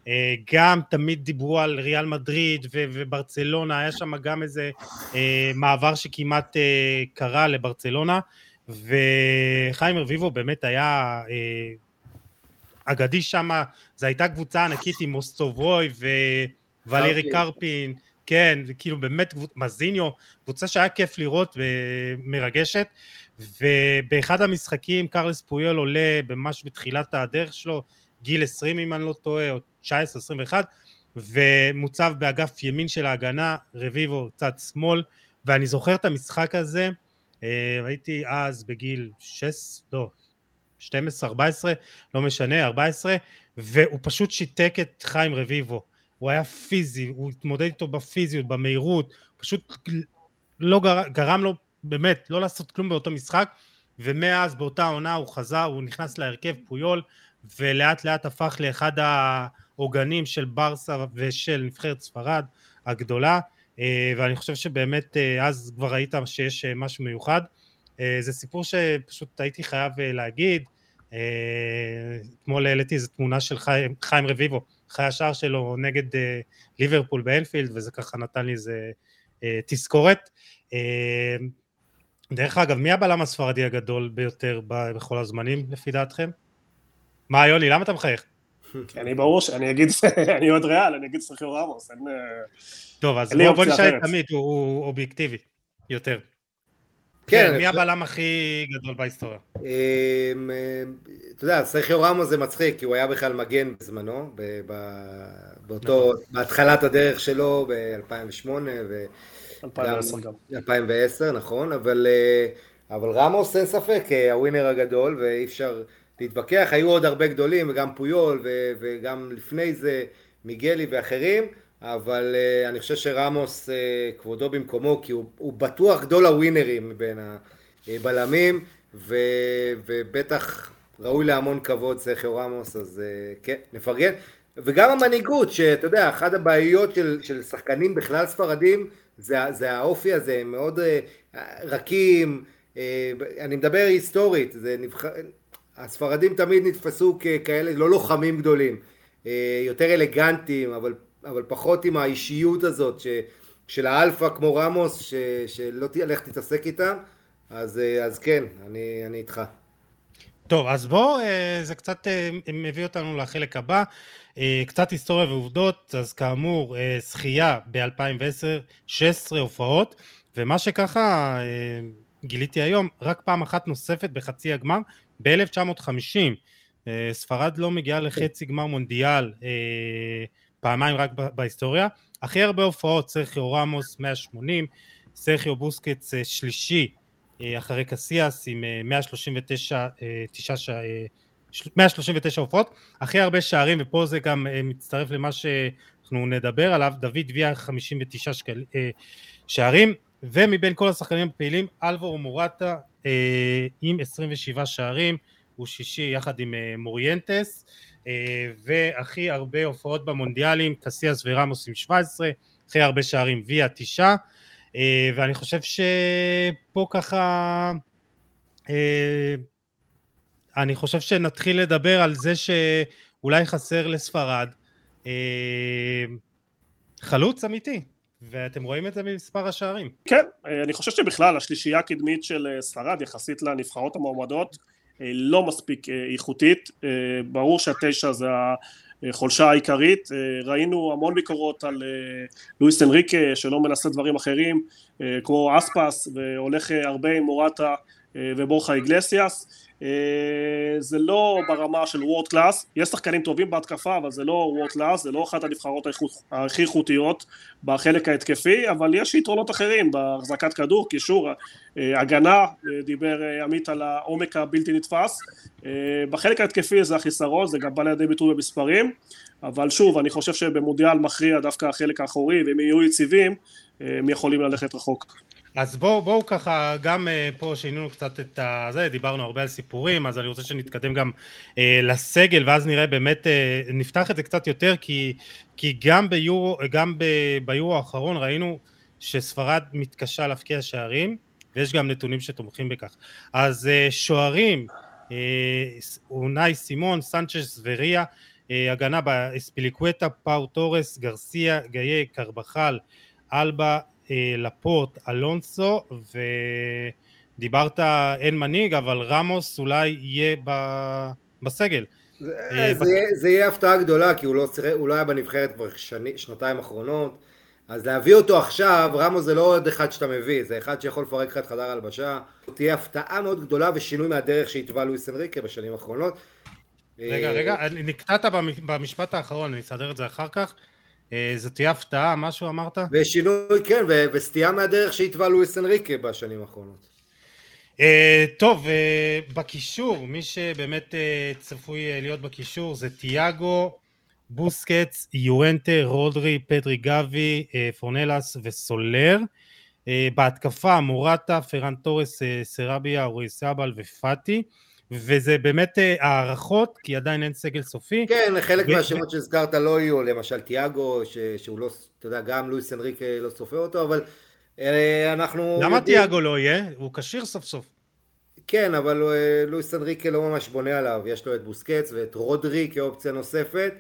אה, גם תמיד דיברו על ריאל מדריד ו- וברצלונה, היה שם גם איזה אה, מעבר שכמעט אה, קרה לברצלונה, וחיים רביבו באמת היה אה, אגדי שם, זו הייתה קבוצה ענקית עם מוסטוברוי וואלירי קרפין, כן, כאילו באמת מזיניו, קבוצה שהיה כיף לראות ומרגשת, ובאחד המשחקים קרלס פויול עולה ממש בתחילת הדרך שלו, גיל 20 אם אני לא טועה, או 19-21, ומוצב באגף ימין של ההגנה, רביבו צד שמאל, ואני זוכר את המשחק הזה, אה, הייתי אז בגיל 6, לא, 12, 14, לא משנה, 14, והוא פשוט שיתק את חיים רביבו. הוא היה פיזי, הוא התמודד איתו בפיזיות, במהירות, פשוט לא גר, גרם לו באמת לא לעשות כלום באותו משחק, ומאז באותה עונה הוא חזר, הוא נכנס להרכב פויול, ולאט לאט הפך לאחד העוגנים של ברסה ושל נבחרת ספרד הגדולה, אה, ואני חושב שבאמת אה, אז כבר ראית שיש אה, משהו מיוחד. זה סיפור שפשוט הייתי חייב להגיד, אתמול העליתי איזו תמונה של חיים, חיים רביבו, אחרי השער שלו נגד ליברפול באנפילד, וזה ככה נתן לי איזה תזכורת. דרך אגב, מי הבלם הספרדי הגדול ביותר בכל הזמנים לפי דעתכם? מה יוני, למה אתה מחייך? אני ברור שאני אגיד, אני אוהד ריאל, אני אגיד סרחיו רמוס, אין... טוב, אז בוא, נשאל את עמית, הוא אובייקטיבי יותר. כן, מי הבלם הכי גדול בהיסטוריה? אמ, אמ, אתה יודע, סרחיו רמוס זה מצחיק, כי הוא היה בכלל מגן בזמנו, באותו, נכון. בהתחלת הדרך שלו ב-2008 ו... 2010 גם. 2010, נכון, אבל, אה, אבל רמוס אין ספק, אה, הווינר הגדול, ואי אפשר להתווכח, היו עוד הרבה גדולים, וגם פויול, ו, וגם לפני זה מיגלי ואחרים, אבל uh, אני חושב שרמוס uh, כבודו במקומו, כי הוא, הוא בטוח גדול הווינרים מבין הבלמים, ו, ובטח ראוי להמון כבוד סרחיו רמוס, אז uh, כן, נפרגן. וגם המנהיגות, שאתה יודע, אחת הבעיות של, של שחקנים בכלל ספרדים, זה, זה האופי הזה, הם מאוד uh, רכים, uh, אני מדבר היסטורית, זה נבח... הספרדים תמיד נתפסו ככאלה לא לוחמים גדולים, uh, יותר אלגנטיים, אבל אבל פחות עם האישיות הזאת ש, של האלפא כמו רמוס, ש, שלא תלך תתעסק איתם, אז, אה, אז כן, אני, אני איתך. טוב, אז בואו, אה, זה קצת אה, מביא אותנו לחלק הבא. קצת היסטוריה ועובדות, אז כאמור, זכייה ב-2010, 16 הופעות, ומה שככה גיליתי היום, רק פעם אחת נוספת בחצי הגמר, ב-1950. ספרד לא מגיעה לחצי גמר מונדיאל פעמיים רק בהיסטוריה. הכי הרבה הופעות, סרחיו רמוס 180, סרחיו בוסקץ אה, שלישי אה, אחרי קסיאס עם 139, 139 הופעות, הכי הרבה שערים, ופה זה גם אה, מצטרף למה שאנחנו נדבר עליו, דוד ויה 59 שקל, שערים, ומבין כל השחקנים הפעילים, אלבור מורטה עם 27 שערים, הוא שישי יחד עם מוריינטס. אה, והכי הרבה הופעות במונדיאלים, קסיאס ורמוס עם 17, הכי הרבה שערים ויה תשעה, אה, ואני חושב שפה ככה, אה, אני חושב שנתחיל לדבר על זה שאולי חסר לספרד חלוץ אמיתי. ואתם רואים את זה במספר השערים. כן, אני חושב שבכלל השלישייה הקדמית של ספרד יחסית לנבחרות המועמדות לא מספיק אה, איכותית, אה, ברור שהתשע זה החולשה העיקרית, ראינו המון ביקורות על לואיס אנריקה שלא מנסה דברים אחרים כמו אספס והולך הרבה עם מורטה ובורחה איגלסיאס. אה, זה לא ברמה של world class, יש שחקנים טובים בהתקפה אבל זה לא world class, זה לא אחת הנבחרות הכי איכותיות בחלק ההתקפי, אבל יש יתרונות אחרים בהחזקת כדור, קישור, אה, הגנה, אה, דיבר עמית על העומק הבלתי נתפס, בחלק ההתקפי זה החיסרון, זה גם בא לידי ביטוי במספרים, אבל שוב, אני חושב שבמונדיאל מכריע דווקא החלק האחורי, ואם יהיו יציבים, הם יכולים ללכת רחוק. אז בואו בוא ככה, גם uh, פה שינינו קצת את זה, דיברנו הרבה על סיפורים, אז אני רוצה שנתקדם גם אה, לסגל, ואז נראה באמת, אה, נפתח את זה קצת יותר, כי, כי גם, ביורו, גם ב, ביורו האחרון ראינו שספרד מתקשה להפקיע שערים, ויש גם נתונים שתומכים בכך. אז אה, שוערים, אונאי סימון, סנצ'ס וריה, אה, הגנה באספיליקווטה, פאו טורס, גרסיה, גאיה, קרבחל, אלבה, אה, לפורט, אלונסו, ודיברת אין מנהיג, אבל רמוס אולי יהיה ב... בסגל. זה, אה, זה, זה יהיה הפתעה גדולה, כי הוא לא, הוא לא היה בנבחרת כבר שני, שנתיים אחרונות, אז להביא אותו עכשיו, רמוס זה לא עוד אחד שאתה מביא, זה אחד שיכול לפרק לך את חדר הלבשה. תהיה הפתעה מאוד גדולה ושינוי מהדרך שהתווה לואיס אנריקה בשנים האחרונות. רגע, אה, רגע, נקטעת במשפט האחרון, אני אסדר את זה אחר כך. אה, זו תהיה הפתעה, משהו אמרת? ושינוי, כן, וסטייה מהדרך שהתווה לואיס אנריקה בשנים האחרונות. Uh, טוב, uh, בקישור, מי שבאמת uh, צפוי להיות בקישור זה תיאגו, בוסקץ, יואנטה, רודרי, פדרי גבי, uh, פורנלס וסולר. Uh, בהתקפה מורטה, פרן תורס, uh, סרביה, אורי סבל ופאטי. וזה באמת אה, הערכות, כי עדיין אין סגל סופי. כן, חלק ו... מהשמות שהזכרת לא יהיו, למשל תיאגו, ש... שהוא לא, אתה יודע, גם לואיס אנריק לא סופר אותו, אבל אה, אנחנו... למה יודעים... תיאגו לא יהיה? הוא כשיר סוף סוף. כן, אבל אה, לואיס אנריקה לא ממש בונה עליו, יש לו את בוסקץ ואת רודרי כאופציה נוספת,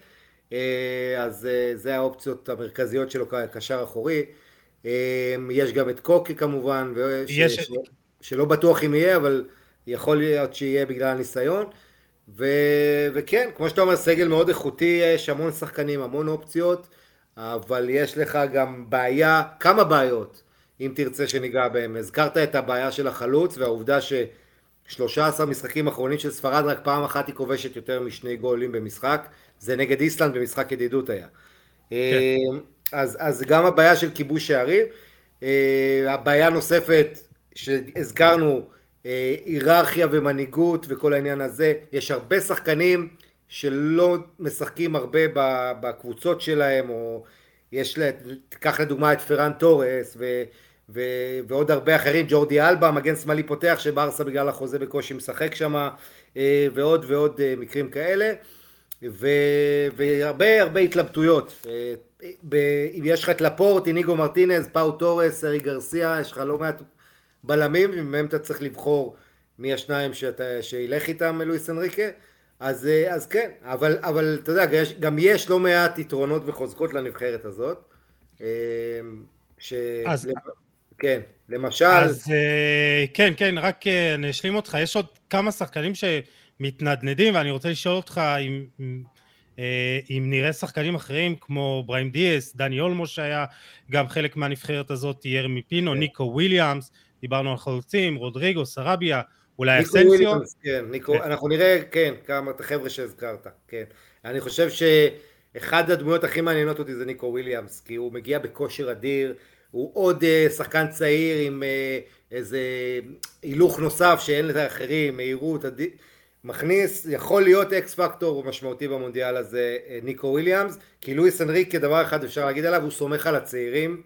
אז זה האופציות המרכזיות שלו כקשר אחורי. יש גם את קוקי כמובן, וש... יש... ש... שלא בטוח אם יהיה, אבל יכול להיות שיהיה בגלל הניסיון. ו... וכן, כמו שאתה אומר, סגל מאוד איכותי, יש המון שחקנים, המון אופציות, אבל יש לך גם בעיה, כמה בעיות, אם תרצה שניגע בהם. הזכרת את הבעיה של החלוץ, והעובדה ש-13 משחקים אחרונים של ספרד, רק פעם אחת היא כובשת יותר משני גולים במשחק, זה נגד איסלנד במשחק ידידות היה. כן. אז, אז גם הבעיה של כיבוש שערים, אה, הבעיה נוספת שהזכרנו, היררכיה ומנהיגות וכל העניין הזה. יש הרבה שחקנים שלא משחקים הרבה בקבוצות שלהם, או יש, תיקח לדוגמה את פרן תורס ו, ו, ועוד הרבה אחרים, ג'ורדי אלבה, מגן שמאלי פותח שברסה בגלל החוזה בקושי משחק שם, אה, ועוד ועוד אה, מקרים כאלה. ו, והרבה הרבה התלבטויות. אם יש לך את לפורט, איניגו מרטינז, פאו תורס, ארי גרסיה, יש לך לא מעט בלמים, ומהם אתה צריך לבחור מי השניים שאתה, שילך איתם לואיס אנריקה, אז, אה, אז כן, אבל, אבל אתה יודע, גם יש לא מעט יתרונות וחוזקות לנבחרת הזאת. אה, ש... אז... כן, למשל... אז אה, כן, כן, רק אני אשלים אותך, יש עוד כמה שחקנים שמתנדנדים, ואני רוצה לשאול אותך אם... אם נראה שחקנים אחרים כמו בראהים דיאס, דני אולמו שהיה גם חלק מהנבחרת הזאת, ירמי פינו, כן. ניקו וויליאמס, דיברנו על חלוצים, רודריגו, סרביה, אולי אסנסיו. כן, ניקו, כן. אנחנו נראה, כן, כמה את החבר'ה שהזכרת, כן. אני חושב שאחד הדמויות הכי מעניינות אותי זה ניקו וויליאמס, כי הוא מגיע בכושר אדיר, הוא עוד אה, שחקן צעיר עם אה, איזה הילוך נוסף שאין לאחרים, מהירות, עדי... מכניס, יכול להיות X factor משמעותי במונדיאל הזה, אה, ניקו וויליאמס, כי לואיס אנריקה דבר אחד אפשר להגיד עליו, הוא סומך על הצעירים,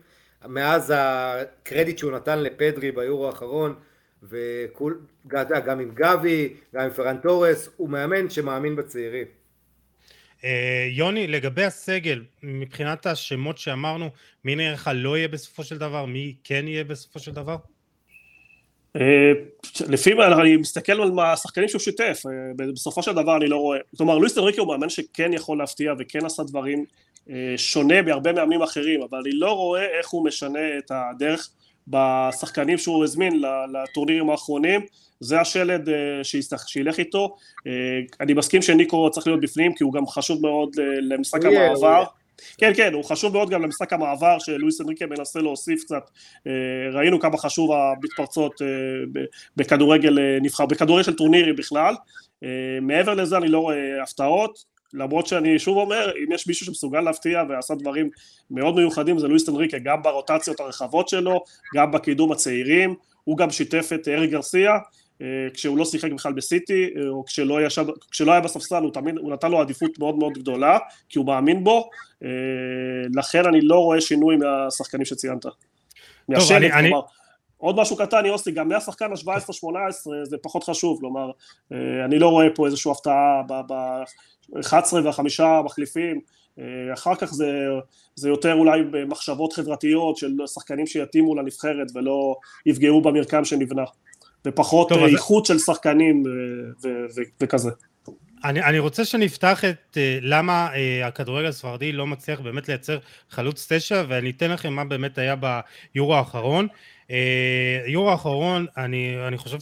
מאז הקרדיט שהוא נתן לפדרי ביורו האחרון, וגם עם גבי, גם עם פרן תורס, הוא מאמן שמאמין בצעירים. אה, יוני, לגבי הסגל, מבחינת השמות שאמרנו, מי נראה לך לא יהיה בסופו של דבר, מי כן יהיה בסופו של דבר? אה, לפי מה אני מסתכל על השחקנים שהוא שיתף, אה, בסופו של דבר אני לא רואה, כלומר לואיס אנריקי הוא מאמן שכן יכול להפתיע וכן עשה דברים שונה בהרבה מאמנים אחרים, אבל אני לא רואה איך הוא משנה את הדרך בשחקנים שהוא הזמין לטורנירים האחרונים, זה השלד שילך איתו, אני מסכים שניקו צריך להיות בפנים כי הוא גם חשוב מאוד למשחק המעבר. כן, כן, הוא חשוב מאוד גם למשחק המעבר שלואיס אנריקה מנסה להוסיף קצת, אה, ראינו כמה חשוב המתפרצות אה, בכדורגל אה, נבחר, בכדורגל של טורנירי בכלל, מעבר לזה אני לא רואה הפתעות, למרות שאני שוב אומר, אם יש מישהו שמסוגל להפתיע ועשה דברים מאוד מיוחדים זה לואיס אנריקה, גם ברוטציות הרחבות שלו, גם בקידום הצעירים, הוא גם שיתף את ארי גרסיה, אה, כשהוא לא שיחק בכלל בסיטי, אה, או כשלא, ישב, כשלא היה בספסל, הוא, תמיד, הוא נתן לו עדיפות מאוד מאוד גדולה, כי הוא מאמין בו, אה, לכן אני לא רואה שינוי מהשחקנים שציינת. אני, אני, עוד משהו קטן, יוסי, גם מהשחקן ה-17-18 זה פחות חשוב, כלומר, אני לא רואה פה איזושהי הפתעה ב-11 והחמישה מחליפים, אחר כך זה, זה יותר אולי במחשבות חברתיות של שחקנים שיתאימו לנבחרת ולא יפגעו במרקם שנבנה, ופחות טוב, איכות אז... של שחקנים ו- ו- ו- וכזה. אני, אני רוצה שנפתח את למה הכדורגל הספרדי לא מצליח באמת לייצר חלוץ תשע ואני אתן לכם מה באמת היה ביורו האחרון. יורו האחרון אני, אני חושב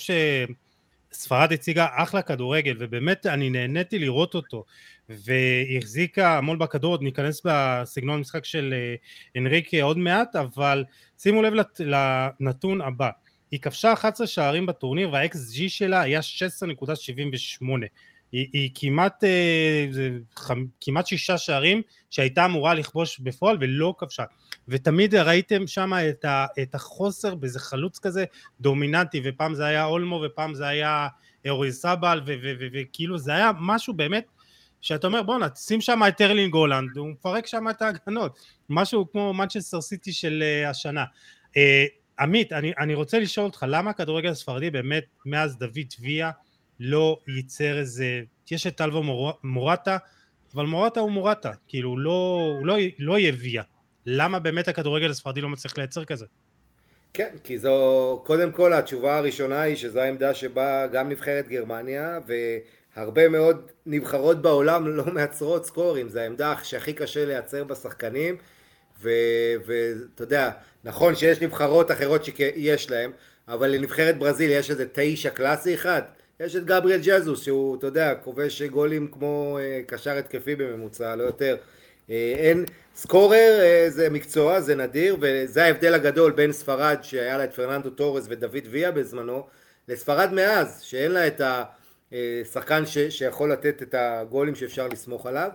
שספרד הציגה אחלה כדורגל ובאמת אני נהניתי לראות אותו. והיא החזיקה המון בכדור, עוד ניכנס בסגנון המשחק של אנריקי עוד מעט אבל שימו לב לנתון הבא. היא כבשה 11 שערים בטורניר והאקס ג'י שלה היה 16.78 היא, היא כמעט, אה, זה, כמעט שישה שערים שהייתה אמורה לכבוש בפועל ולא כבשה. ותמיד ראיתם שם את, את החוסר באיזה חלוץ כזה דומיננטי ופעם זה היה אולמו ופעם זה היה אורי סבל וכאילו זה היה משהו באמת שאתה אומר בואנה שים שם את ארלינג הולנד הוא מפרק שם את ההגנות. משהו כמו מנצ'סטר סיטי של uh, השנה. uh, עמית אני, אני רוצה לשאול אותך למה הכדורגל הספרדי באמת מאז דוד ויה לא ייצר איזה, יש את אלבו מור, מורטה, אבל מורטה הוא מורטה, כאילו הוא לא, לא, לא יביע. למה באמת הכדורגל הספרדי לא מצליח לייצר כזה? כן, כי זו, קודם כל התשובה הראשונה היא שזו העמדה שבה גם נבחרת גרמניה והרבה מאוד נבחרות בעולם לא מייצרות סקורים, זו העמדה שהכי קשה לייצר בשחקנים ואתה יודע, נכון שיש נבחרות אחרות שיש להם, אבל לנבחרת ברזיל יש איזה תשע קלאסי אחד, יש את גבריאל ג'זוס שהוא, אתה יודע, כובש גולים כמו אה, קשר התקפי בממוצע, לא יותר. אה, אין, scorer אה, זה מקצוע, זה נדיר, וזה ההבדל הגדול בין ספרד שהיה לה את פרננדו טורס ודוד ויה בזמנו, לספרד מאז, שאין לה את השחקן ש, שיכול לתת את הגולים שאפשר לסמוך עליו.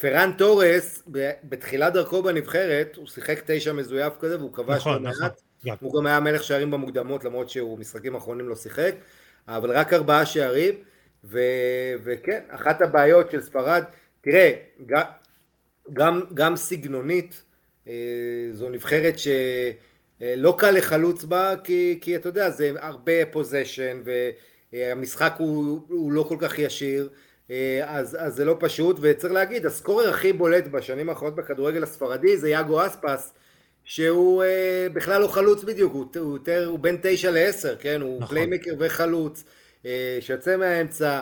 פרן טורס, בתחילת דרכו בנבחרת, הוא שיחק תשע מזויף כזה והוא כבש נכון, לא נכון. מעט. הוא גם היה מלך שערים במוקדמות למרות שהוא משחקים אחרונים לא שיחק. אבל רק ארבעה שערים, ו, וכן, אחת הבעיות של ספרד, תראה, גם, גם, סגנונית, אה, זו נבחרת שלא קל לחלוץ בה, כי, כי אתה יודע, זה הרבה possession, והמשחק הוא, הוא לא כל כך ישיר, אה, אז, אז זה לא פשוט, וצריך להגיד, ה scorer הכי בולט בשנים האחרונות בכדורגל הספרדי זה יאגו אספס, שהוא אה, בכלל לא חלוץ בדיוק, הוא, הוא, יותר, הוא בין תשע לעשר, כן? הוא נכון. playmaker וחלוץ, אה, שיוצא מהאמצע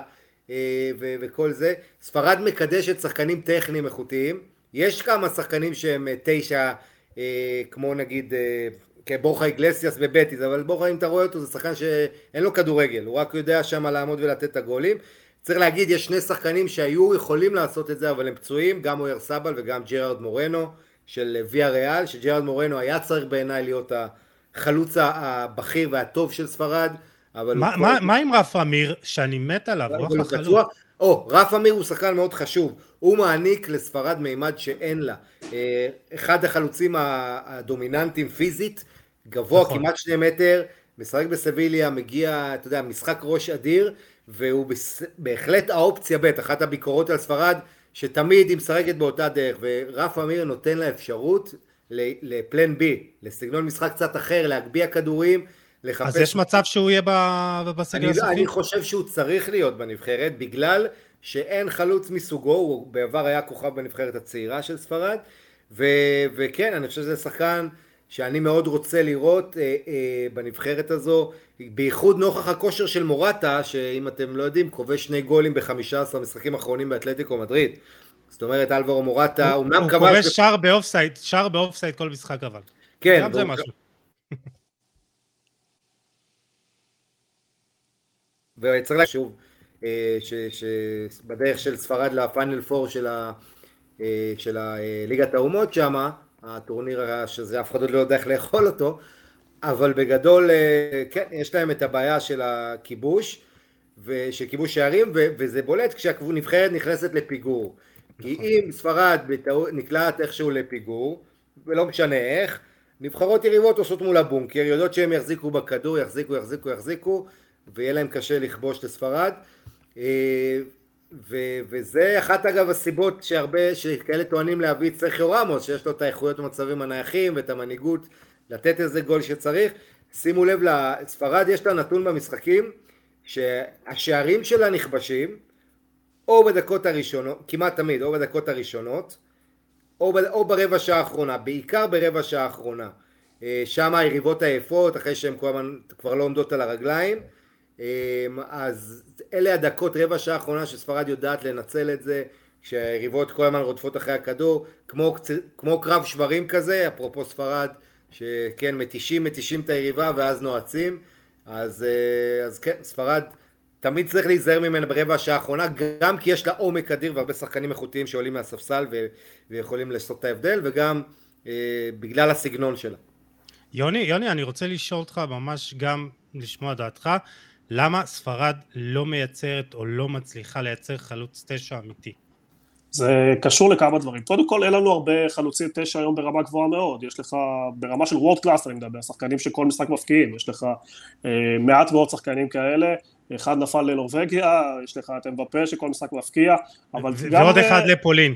אה, ו, וכל זה. ספרד מקדשת שחקנים טכניים איכותיים, יש כמה שחקנים שהם אה, תשע, אה, כמו נגיד אה, כבורחה איגלסיאס בבטיס, אבל בורחה אם אתה רואה אותו זה שחקן שאין לו כדורגל, הוא רק יודע שם לעמוד ולתת את הגולים. צריך להגיד, יש שני שחקנים שהיו יכולים לעשות את זה, אבל הם פצועים, גם אויר סבל וגם ג'רארד מורנו. של ויה ריאל, שג'רארד מורנו היה צריך בעיניי להיות החלוץ הבכיר והטוב של ספרד, אבל... מה, מה, מה עם רף אמיר, שאני מת עליו, הוא אחלה חלוץ. או, רף אמיר הוא שחקן מאוד חשוב, הוא מעניק לספרד מימד שאין לה. אה, אחד החלוצים הדומיננטיים פיזית, גבוה נכון. כמעט שני מטר, משחק בסביליה, מגיע, אתה יודע, משחק ראש אדיר, והוא בהחלט האופציה ב', אחת הביקורות על ספרד, שתמיד היא משחקת באותה דרך, ורף אמיר נותן לה אפשרות לפלן בי, לסגנון משחק קצת אחר, להגביה כדורים, לחפש... אז יש מצב שהוא יהיה בסגל הסופי? אני חושב שהוא צריך להיות בנבחרת, בגלל שאין חלוץ מסוגו, הוא בעבר היה כוכב בנבחרת הצעירה של ספרד, ו... וכן, אני חושב שזה שחקן שאני מאוד רוצה לראות אה, אה, בנבחרת הזו, בייחוד נוכח הכושר של מורטה, שאם אתם לא יודעים, כובש שני גולים בחמישה עשרה משחקים אחרונים באתלטיקו מדריד. זאת אומרת, אלברו מורטה, הוא אמנם כבש... הוא כובש שער באופסייד, שער באופסייד כל משחק אבל. כן. גם זה משהו. וצריך להגיד שוב, אה, שבדרך של ספרד לפיינל פור של, ה, אה, של ליגת האומות שמה, הטורניר שזה אף אחד עוד לא יודע איך לאכול אותו, אבל בגדול אה, כן, יש להם את הבעיה של הכיבוש, של כיבוש שערים, וזה בולט כשהנבחרת נכנסת לפיגור. כי נכון. אם ספרד נקלעת איכשהו לפיגור, ולא משנה איך, נבחרות יריבות עושות מול הבונקר, יודעות שהם יחזיקו בכדור, יחזיקו, יחזיקו, יחזיקו, ויהיה להם קשה לכבוש את ספרד. אה, ו- וזה אחת אגב הסיבות שהרבה, שכאלה טוענים להביא את סרחיו רמוס, שיש לו את האיכויות במצבים הנייחים ואת המנהיגות לתת איזה גול שצריך. שימו לב, לספרד יש לה נתון במשחקים, שהשערים שלה נכבשים, או בדקות הראשונות, כמעט תמיד, או בדקות הראשונות, או, ב- או ברבע שעה האחרונה, בעיקר ברבע שעה האחרונה. אה, שם היריבות עייפות, אחרי שהן כבר לא עומדות על הרגליים. אה, אז אלה הדקות, רבע שעה האחרונה שספרד יודעת לנצל את זה, כשהיריבות כל הזמן רודפות אחרי הכדור, כמו, כמו קרב שברים כזה, אפרופו ספרד, שכן, מתישים, מתישים את היריבה ואז נועצים. אז, אה, אז כן, ספרד תמיד צריך להיזהר ממנה ברבע השעה האחרונה, גם כי יש לה עומק אדיר והרבה שחקנים איכותיים שעולים מהספסל ו- ויכולים לעשות את ההבדל, וגם אה, בגלל הסגנון שלה. יוני, יוני, אני רוצה לשאול אותך ממש גם לשמוע דעתך, למה ספרד לא מייצרת או לא מצליחה לייצר חלוץ תשע אמיתי? זה קשור לכמה דברים. קודם כל, אין לנו הרבה חלוצי תשע היום ברמה גבוהה מאוד. יש לך, ברמה של וורד קלאס אני מדבר, שחקנים שכל משחק מפקיעים. יש לך אה, מעט מאוד שחקנים כאלה. אחד נפל לנורבגיה, יש לך את אמבפה שכל משחק מפקיע, אבל גם... ועוד אחד לפולין.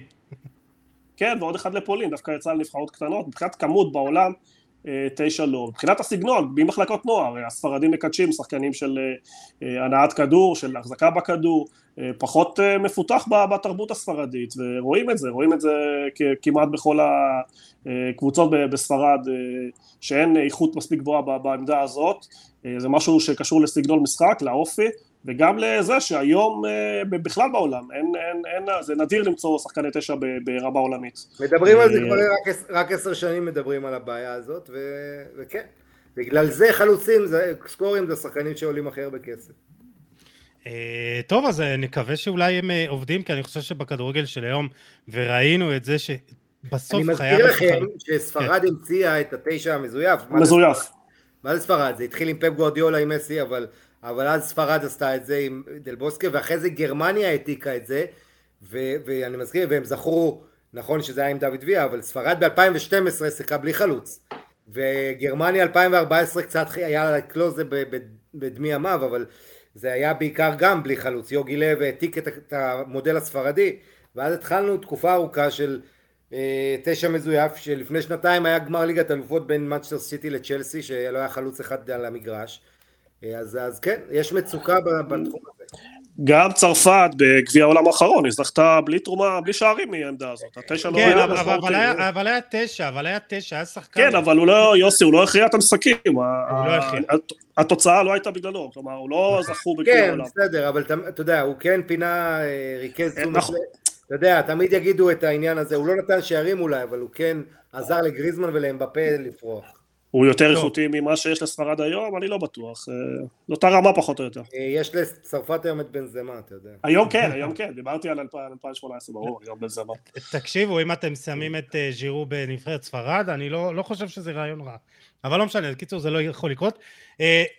כן, ועוד אחד לפולין, דווקא יצא לנבחרות קטנות. מבחינת כמות בעולם, אה, תשע לא. מבחינת הסגנון, ממחלקות נוער, הספרדים מקדשים שחקנים של אה, הנעת כדור, של החזקה בכדור, אה, פחות מפותח בתרבות הספרדית, ורואים את זה, רואים את זה כמעט בכל הקבוצות בספרד, שאין איכות מספיק גבוהה בעמדה הזאת, זה משהו שקשור לסגנון משחק, לאופי, וגם לזה שהיום אה, בכלל בעולם, אין, אין, אין, זה נדיר למצוא שחקני תשע ברמה עולמית. מדברים על זה אה, כבר רק עשר שנים מדברים על הבעיה הזאת, ו, וכן, בגלל זה חלוצים, זה, סקורים זה שחקנים שעולים הכי הרבה כסף. אה, טוב, אז נקווה שאולי הם עובדים, כי אני חושב שבכדורגל של היום, וראינו את זה שבסוף חייב... אני מזכיר לכם שספרד כן. המציאה את התשע המזויף. מזויף. מה זה ספרד? זה התחיל עם פפ גורדיולה עם מסי, אבל אבל אז ספרד עשתה את זה עם דלבוסקה, ואחרי זה גרמניה העתיקה את זה, ו- ואני מזכיר, והם זכרו, נכון שזה היה עם דוד ויה, אבל ספרד ב-2012 שיחקה בלי חלוץ, וגרמניה 2014 קצת היה לה קלוזה בדמי ימיו, אבל זה היה בעיקר גם בלי חלוץ, יוגי לב העתיק את המודל הספרדי, ואז התחלנו תקופה ארוכה של אה, תשע מזויף, שלפני שנתיים היה גמר ליגת אלופות בין מצ'סטר סיטי לצ'לסי, שלא היה חלוץ אחד על המגרש, אז, אז כן, יש מצוקה בתחום הזה. גם צרפת בגביע העולם האחרון, היא זכתה בלי תרומה, בלי שערים מהעמדה הזאת. התשע לא כן, היה אבל, היה, אבל היה תשע, אבל היה תשע, היה שחקן. כן, אבל הוא לא, יוסי, הוא לא הכריע את המשחקים. הוא לא הכריע. התוצאה לא הייתה בגללו, כלומר, הוא לא זכו בגביע כן, העולם. כן, בסדר, אבל אתה יודע, הוא כן פינה, אה, ריכז תשומת נכון. אתה יודע, תמיד יגידו את העניין הזה, הוא לא נתן שערים אולי, אבל הוא כן עזר לגריזמן ולאמבפה לפרוח. הוא יותר איכותי ממה שיש לספרד היום? אני לא בטוח. אה, זו אותה רמה פחות או יותר. אה, יש לצרפת היום את בן זמה, אתה יודע. היום כן, היום כן, דיברתי על 2018, ברור, היום בן זמה. תקשיבו, אם אתם שמים את אה, ז'ירו בנבחרת ספרד, אני לא, לא חושב שזה רעיון רע. אבל לא משנה, בקיצור זה לא יכול לקרות.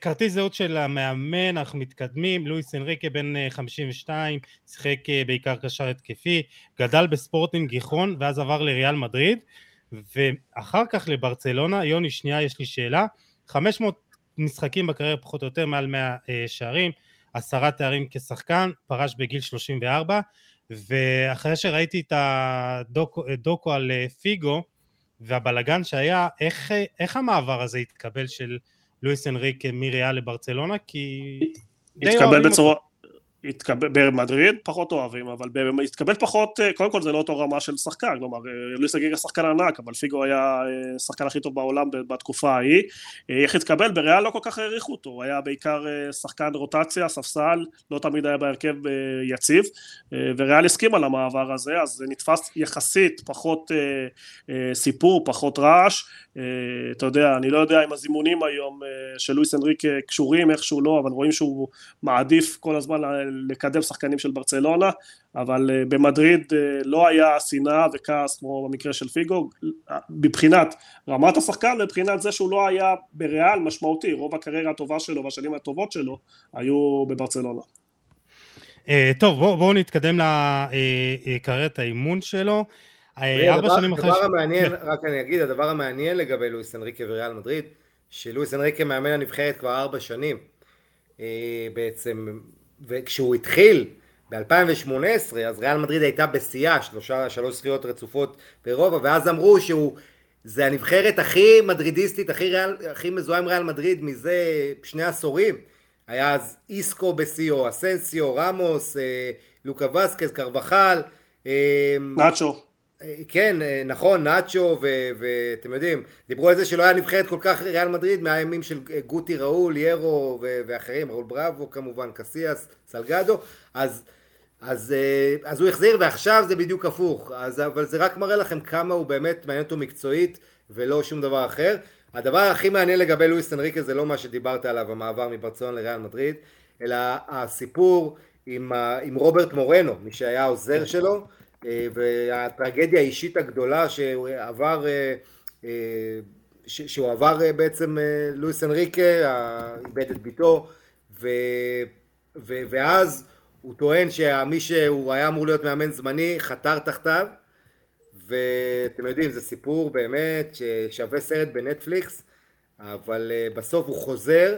כרטיס זהות של המאמן, אנחנו מתקדמים, לואיס אנריקה בן 52, שיחק בעיקר קשר התקפי, גדל בספורטינג גיחון ואז עבר לריאל מדריד. ואחר כך לברצלונה, יוני שנייה יש לי שאלה, 500 משחקים בקריירה פחות או יותר מעל 100 אה, שערים, עשרה תארים כשחקן, פרש בגיל 34 ואחרי שראיתי את הדוקו על אה, פיגו והבלגן שהיה, איך, איך המעבר הזה התקבל של לואיס אנריק מריאל לברצלונה? כי... התקבל בצורה... אותו. התקבל, במדריד פחות אוהבים, אבל התקבל פחות, אה, קודם כל זה לא אותו רמה של שחקן, כלומר אה, לואיס אגיגה שחקן ענק, אבל פיגו היה השחקן אה, הכי טוב בעולם בתקופה ההיא, איך התקבל? בריאל לא כל כך העריכו אותו, הוא היה בעיקר שחקן רוטציה, ספסל, לא תמיד היה בהרכב יציב, וריאל הסכים על המעבר הזה, אז זה נתפס יחסית פחות סיפור, פחות רעש, אתה יודע, אני לא יודע אם הזימונים היום של לואיס אנריק קשורים איכשהו לא, אבל רואים שהוא מעדיף כל הזמן לקדם שחקנים של ברצלונה, אבל אה, במדריד אה, לא היה שנאה וכעס כמו במקרה של פיגו, מבחינת רמת השחקן ומבחינת זה שהוא לא היה בריאל משמעותי, רוב הקריירה הטובה שלו והשנים הטובות שלו היו בברצלונה. אה, טוב בואו בוא נתקדם לקריירת האימון שלו. ארבע שנים אחרי... הדבר המעניין, כן. רק אני אגיד, הדבר המעניין לגבי לואיס אנריקה וריאל מדריד, שלואיס אנריקה מאמן הנבחרת כבר ארבע שנים. בעצם וכשהוא התחיל ב-2018, אז ריאל מדריד הייתה בשיאה, שלושה, שלוש זכיות רצופות ברובע, ואז אמרו שהוא, זה הנבחרת הכי מדרידיסטית, הכי, ריאל, הכי מזוהה עם ריאל מדריד מזה שני עשורים. היה אז איסקו בשיאו, אסנסיו, רמוס, אה, לוקה וסקס, קרבחל. אה, נאצ'ו. כן, אה, נכון, נאצ'ו, ואתם יודעים, דיברו על זה שלא היה נבחרת כל כך ריאל מדריד מהימים של אה, גוטי ראול, ירו ואחרים, ראול בראבו כמובן, קסיאס, סלגדו, אז, אז, אה, אז הוא החזיר ועכשיו זה בדיוק הפוך, אז, אבל זה רק מראה לכם כמה הוא באמת מעניין אותו מקצועית ולא שום דבר אחר. הדבר הכי מעניין לגבי לואיס אנריקה זה לא מה שדיברת עליו, המעבר מברצלון לריאל מדריד, אלא הסיפור עם, עם רוברט מורנו, מי שהיה העוזר שלו, אה, והטרגדיה האישית הגדולה שהוא עבר, אה, אה, שהוא עבר בעצם לואיס אנריקה, איבד את ביתו, ו, ו, ואז הוא טוען שמי שהוא היה אמור להיות מאמן זמני חתר תחתיו, ואתם יודעים זה סיפור באמת ששווה סרט בנטפליקס, אבל בסוף הוא חוזר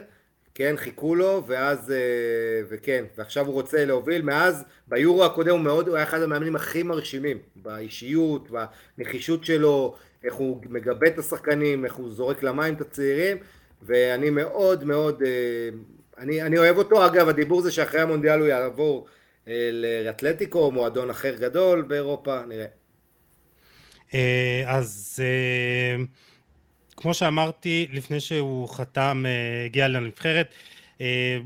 כן, חיכו לו, ואז, אה, וכן, ועכשיו הוא רוצה להוביל, מאז, ביורו הקודם הוא מאוד, הוא היה אחד המאמנים הכי מרשימים, באישיות, בנחישות שלו, איך הוא מגבה את השחקנים, איך הוא זורק למים את הצעירים, ואני מאוד מאוד, אה, אני, אני אוהב אותו, אגב, הדיבור זה שאחרי המונדיאל הוא יעבור אה, לאתלטיקו, מועדון אחר גדול באירופה, נראה. אז כמו שאמרתי, לפני שהוא חתם, אה, הגיע לנבחרת, אה,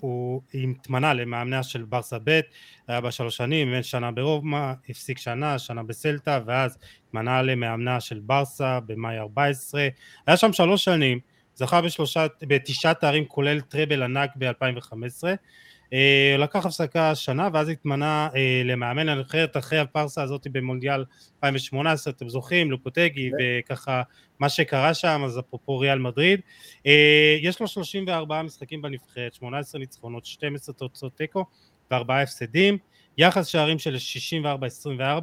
הוא התמנה למאמניה של ברסה ב', היה בה שלוש שנים, אימן שנה ברומא, הפסיק שנה, שנה בסלטה, ואז התמנה למאמנה של ברסה במאי 14, היה שם שלוש שנים, זכה בשלושה, בתשעה תארים כולל טראבל ענק ב-2015, אה, לקח הפסקה שנה ואז התמנה אה, למאמן הנבחרת אחרי הפרסה הזאת במונדיאל 2018 אתם זוכרים לופוטגי וככה מה שקרה שם אז אפרופו ריאל מדריד. אה, יש לו 34 משחקים בנבחרת 18 ניצחונות 12 תוצאות תיקו וארבעה הפסדים. יחס שערים של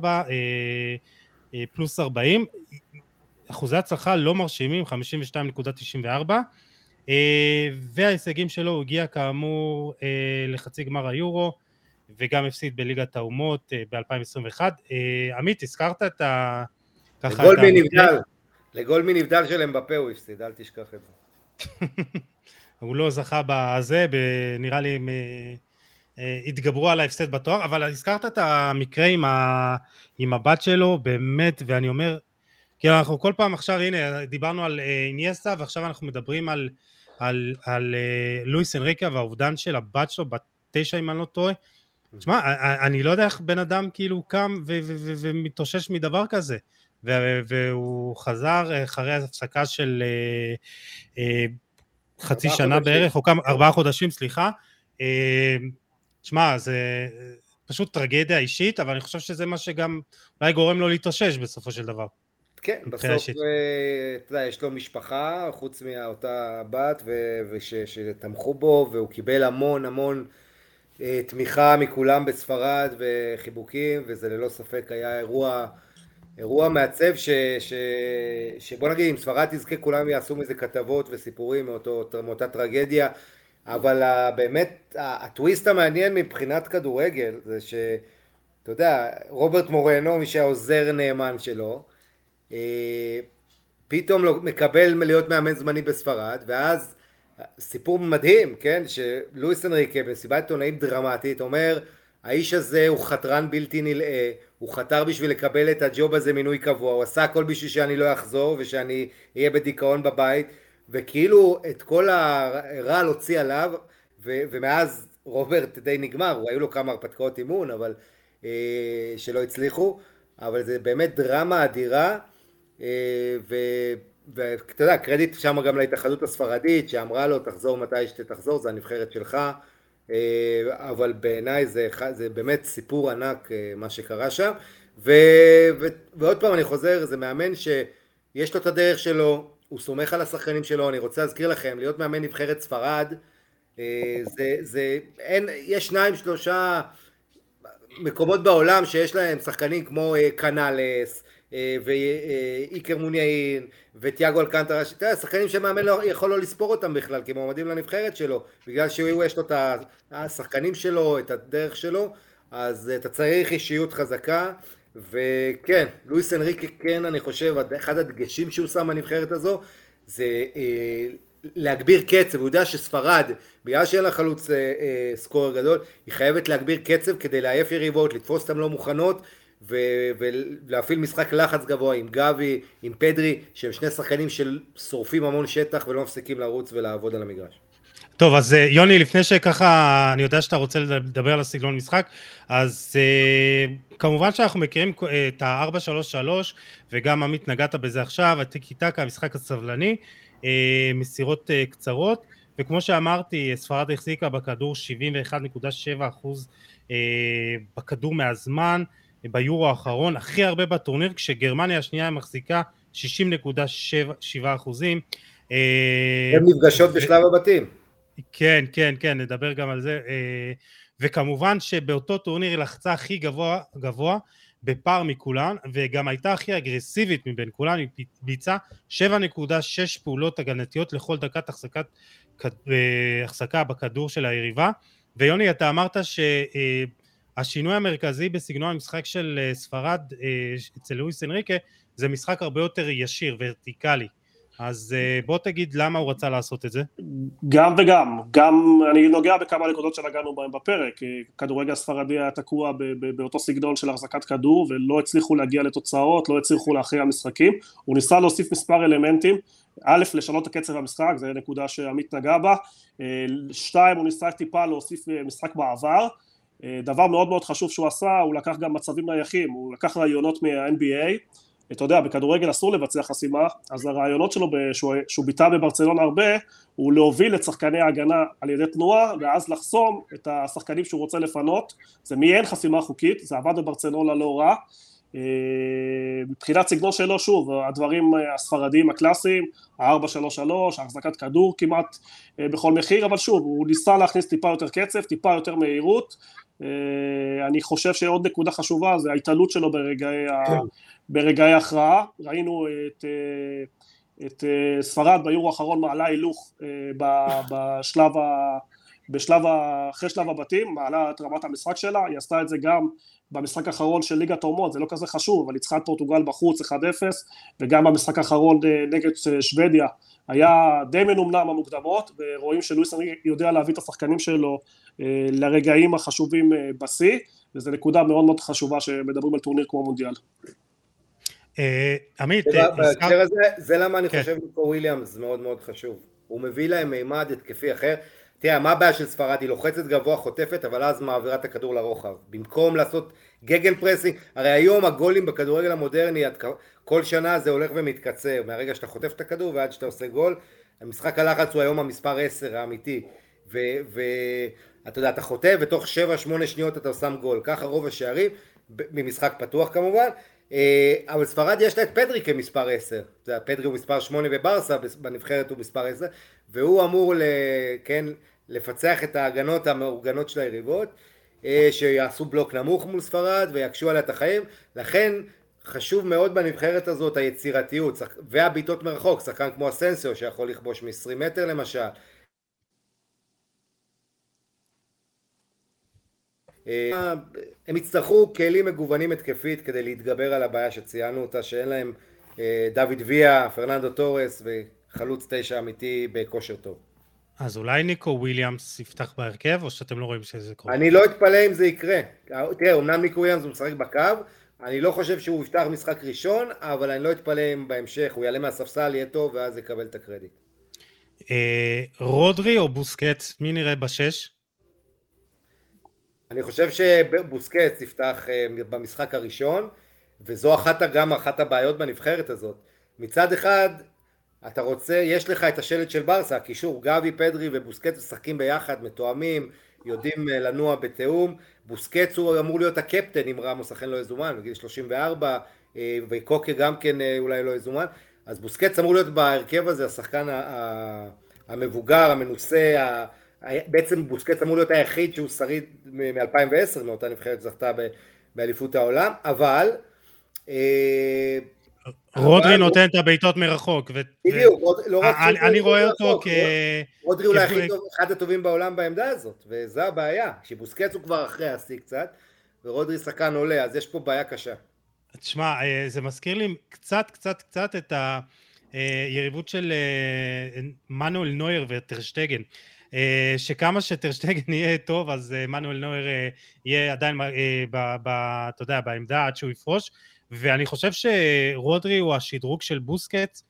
64-24 פלוס 40 אחוזי הצלחה לא מרשימים 52.94 אה, וההישגים שלו הוא הגיע כאמור אה, לחצי גמר היורו וגם הפסיד בליגת האומות אה, ב-2021. עמית, הזכרת את ה... לגול מנבדל, לגול מנבדל של אמבפה הוא הפסיד, אל תשכח את זה. הוא לא זכה בזה, נראה לי הם התגברו על ההפסד בתואר, אבל הזכרת את המקרה עם, ה... עם הבת שלו, באמת, ואני אומר, כי אנחנו כל פעם עכשיו, הנה, דיברנו על איניאסטה, ועכשיו אנחנו מדברים על על, על uh, לואיס אנריקה והאובדן של הבת שלו, בת תשע אם אני לא טועה. תשמע, אני לא יודע איך בן אדם כאילו קם ומתאושש מדבר כזה. והוא חזר אחרי הפסקה של uh, חצי שנה חודשים. בערך, או כמה, ארבעה חודשים, סליחה. תשמע, זה פשוט טרגדיה אישית, אבל אני חושב שזה מה שגם אולי גורם לו להתאושש בסופו של דבר. כן, בסוף, אתה יודע, יש לו משפחה, חוץ מאותה בת, ושתמכו בו, והוא קיבל המון המון אה, תמיכה מכולם בספרד, וחיבוקים, וזה ללא ספק היה אירוע, אירוע מעצב, ש, ש, שבוא נגיד, אם ספרד תזכה, כולם יעשו מזה כתבות וסיפורים מאותו, מאותה טרגדיה, אבל באמת, הטוויסט המעניין מבחינת כדורגל, זה ש... אתה יודע, רוברט מורנו, מי שהעוזר נאמן שלו, פתאום לא, מקבל להיות מאמן זמני בספרד, ואז סיפור מדהים, כן, שלואיס אנריקה במסיבת עיתונאים דרמטית אומר האיש הזה הוא חתרן בלתי נלאה, הוא חתר בשביל לקבל את הג'וב הזה מינוי קבוע, הוא עשה הכל בשביל שאני לא אחזור ושאני אהיה בדיכאון בבית, וכאילו את כל הרעל הוציא עליו, ו- ומאז רוברט די נגמר, היו לו כמה הרפתקאות אימון, אבל אה, שלא הצליחו, אבל זה באמת דרמה אדירה. אה, ואתה יודע, קרדיט שם גם להתאחדות הספרדית שאמרה לו תחזור מתי שתחזור, זה הנבחרת שלך, אה, אבל בעיניי זה, זה באמת סיפור ענק אה, מה שקרה שם, ו, ו, ועוד פעם אני חוזר, זה מאמן שיש לו את הדרך שלו, הוא סומך על השחקנים שלו, אני רוצה להזכיר לכם, להיות מאמן נבחרת ספרד, זה, זה, אין, יש שניים שלושה מקומות בעולם שיש להם שחקנים כמו קנאלס, ואיקר מוניאין וטיאגו אלקנטרה, אתה יודע, שחקנים שמאמן לא יכול לא לספור אותם בכלל כמועמדים לנבחרת שלו, בגלל שהוא יש לו את השחקנים שלו, את הדרך שלו, אז אתה צריך אישיות חזקה, וכן, לואיס אנריקה כן, אני חושב, אחד הדגשים שהוא שם בנבחרת הזו, זה אה, להגביר קצב, הוא יודע שספרד, בגלל שאין לה חלוץ אה, אה, סקורר גדול, היא חייבת להגביר קצב כדי לעייף יריבות, לתפוס אותן לא מוכנות, ו- ולהפעיל משחק לחץ גבוה עם גבי, עם פדרי, שהם שני שחקנים ששורפים המון שטח ולא מפסיקים לרוץ ולעבוד על המגרש. טוב, אז אה, יוני, לפני שככה, אני יודע שאתה רוצה לדבר על הסגנון משחק, אז uh, כמובן שאנחנו מכירים אה, את ה-4-3-3, וגם עמית נגעת בזה עכשיו, הטיקי טקה, המשחק הסבלני, מסירות קצרות, וכמו שאמרתי, ספרד החזיקה בכדור 71.7 אחוז uh, בכדור מהזמן, ביורו האחרון, הכי הרבה בטורניר, כשגרמניה השנייה מחזיקה 60.7 אחוזים. הן נפגשות בשלב הבתים. כן, כן, כן, נדבר גם על זה. אה, וכמובן שבאותו טורניר היא לחצה הכי גבוה, גבוה בפער מכולן, וגם הייתה הכי אגרסיבית מבין כולן, היא ביצעה 7.6 פעולות הגנתיות לכל דקת החזקת, אה, החזקה בכדור של היריבה. ויוני, אתה אמרת שהשינוי אה, המרכזי בסגנון המשחק של ספרד אצל לואיס אנריקה זה משחק הרבה יותר ישיר, ורטיקלי. אז אה, בוא תגיד למה הוא רצה לעשות את זה. גם וגם, גם אני נוגע בכמה נקודות שנגענו בהן בפרק, כדורגל הספרדי היה תקוע באותו סגנון של החזקת כדור ולא הצליחו להגיע לתוצאות, לא הצליחו להכריע משחקים, הוא ניסה להוסיף מספר אלמנטים, א', לשנות את קצב המשחק, זו נקודה שעמית נגע בה, אה, שתיים, הוא ניסה טיפה להוסיף אה, משחק בעבר, דבר מאוד מאוד חשוב שהוא עשה, הוא לקח גם מצבים נייחים, הוא לקח רעיונות מה-NBA, אתה יודע, בכדורגל אסור לבצע חסימה, אז הרעיונות שלו שהוא, שהוא ביטא בברצלונה הרבה, הוא להוביל את שחקני ההגנה על ידי תנועה, ואז לחסום את השחקנים שהוא רוצה לפנות, זה מעין חסימה חוקית, זה עבד בברצלונה לא רע. אה, מבחינת סגנון שלו, שוב, הדברים הספרדיים הקלאסיים, ה-4-3-3, החזקת כדור כמעט אה, בכל מחיר, אבל שוב, הוא ניסה להכניס טיפה יותר קצב, טיפה יותר מהירות. אה, אני חושב שעוד נקודה חשובה זה ההתעלות שלו ברגעי ה... כן. ברגעי הכרעה, ראינו את, אה, את אה, ספרד ביורו האחרון מעלה הילוך בשלב, ה, בשלב ה, אחרי שלב הבתים, מעלה את רמת המשחק שלה, היא עשתה את זה גם במשחק האחרון של ליגת האומות, זה לא כזה חשוב, אבל ניצחה את פורטוגל בחוץ 1-0, וגם במשחק האחרון נגד שוודיה היה די מנומנם המוקדמות, ורואים שלואיס יודע להביא את השחקנים שלו לרגעים החשובים בשיא, וזו נקודה מאוד מאוד חשובה שמדברים על טורניר כמו מונדיאל. אה, עמית, בהקשר הזה, זה למה אני כן. חושב שניקו וויליאמס מאוד מאוד חשוב. הוא מביא להם מימד התקפי אחר. תראה, מה הבעיה של ספרד? היא לוחצת גבוה, חוטפת, אבל אז מעבירה את הכדור לרוחב. במקום לעשות gegenpressing, הרי היום הגולים בכדורגל המודרני, כל שנה זה הולך ומתקצר, מהרגע שאתה חוטף את הכדור ועד שאתה עושה גול, המשחק הלחץ הוא היום המספר 10 האמיתי. ואתה יודע, אתה חוטף ותוך 7-8 שניות אתה שם גול. ככה רוב השערים, ממשחק פתוח כמובן, אה, אבל ספרד יש לה את פדרי כמספר 10, פדרי הוא מספר 8 בברסה, בנבחרת הוא מספר 10, והוא אמור כן, לפצח את ההגנות המאורגנות של היריבות, אה, שיעשו בלוק נמוך מול ספרד ויקשו עליה את החיים, לכן חשוב מאוד בנבחרת הזאת היצירתיות והבעיטות מרחוק, שחקן כמו אסנסיו שיכול לכבוש מ-20 מטר למשל, אה, הם יצטרכו כלים מגוונים התקפית כדי להתגבר על הבעיה שציינו אותה שאין להם אה, דוד ויה, פרננדו טורס וחלוץ תשע אמיתי בכושר טוב. אז אולי ניקו וויליאמס יפתח בהרכב או שאתם לא רואים שזה קורה? אני לא אתפלא אם זה יקרה. תראה, אמנם ניקו וויליאמס הוא משחק בקו, אני לא חושב שהוא יפתח משחק ראשון, אבל אני לא אתפלא אם בהמשך הוא יעלה מהספסל, יהיה טוב ואז יקבל את הקרדיט. אה, רודרי או בוסקץ, מי נראה בשש? אני חושב שבוסקץ יפתח אה, במשחק הראשון, וזו אחת, גם אחת הבעיות בנבחרת הזאת. מצד אחד, אתה רוצה, יש לך את השלט של ברסה, הקישור, גבי, פדרי ובוסקץ משחקים ביחד, מתואמים, יודעים אה, לנוע בתיאום. בוסקץ הוא אמור להיות הקפטן אם רמוס אכן לא יזומן, בגיל 34, אה, וקוקה גם כן אולי לא יזומן. אז בוסקץ אמור להיות בהרכב הזה, השחקן המבוגר, המנוסה, בעצם בוסקט אמור להיות היחיד שהוא שריד מ-2010 מאותה נבחרת שזכתה באליפות העולם, אבל אה, רודרי נותן את הבעיטות מרחוק. בדיוק, לא רק אני רואה אותו כ... רודרי אולי אחד הטובים בעולם בעמדה הזאת, וזו הבעיה, שבוסקץ הוא כבר אחרי השיא קצת, ורודרי שחקן עולה, אז יש פה בעיה קשה. תשמע, אה, זה מזכיר לי קצת, קצת, קצת את היריבות של אה, מנואל נויר וטרשטגן. שכמה שטרשטגן יהיה טוב, אז מנואל נויר יהיה עדיין, אתה יודע, בעמדה עד שהוא יפרוש. ואני חושב שרודרי הוא השדרוג של בוסקט,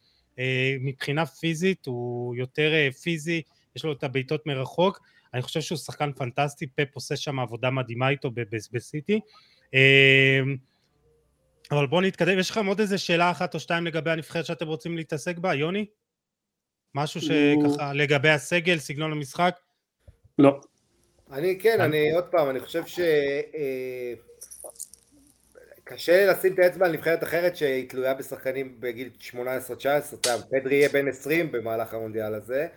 מבחינה פיזית, הוא יותר פיזי, יש לו את הבעיטות מרחוק, אני חושב שהוא שחקן פנטסטי, פפ עושה שם עבודה מדהימה איתו בסיטי. אבל בואו נתקדם, יש לכם עוד איזה שאלה אחת או שתיים לגבי הנבחרת שאתם רוצים להתעסק בה, יוני? משהו שככה לגבי הסגל, סגנון המשחק? לא. אני כן, אני עוד פעם, אני חושב ש... אה, קשה לשים את האצבע על נבחרת אחרת שהיא תלויה בשחקנים בגיל 18-19, פדרי יהיה בן 20 במהלך המונדיאל הזה,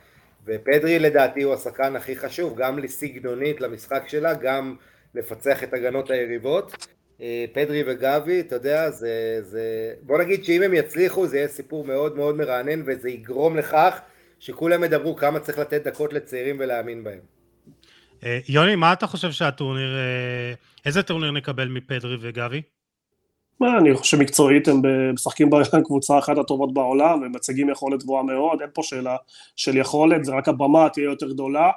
ופדרי לדעתי הוא השחקן הכי חשוב, גם לסגנונית למשחק שלה, גם לפצח את הגנות היריבות. אה, פדרי וגבי, אתה יודע, זה, זה... בוא נגיד שאם הם יצליחו זה יהיה סיפור מאוד מאוד מרענן וזה יגרום לכך שכולם ידברו כמה צריך לתת דקות לצעירים ולהאמין בהם. אה, יוני, מה אתה חושב שהטורניר, אה, איזה טורניר נקבל מפדרי וגבי? אני חושב שמקצועית הם משחקים בקבוצה אחת הטובות בעולם, הם מציגים יכולת גבוהה מאוד, אין פה שאלה של יכולת, זה רק הבמה תהיה יותר גדולה.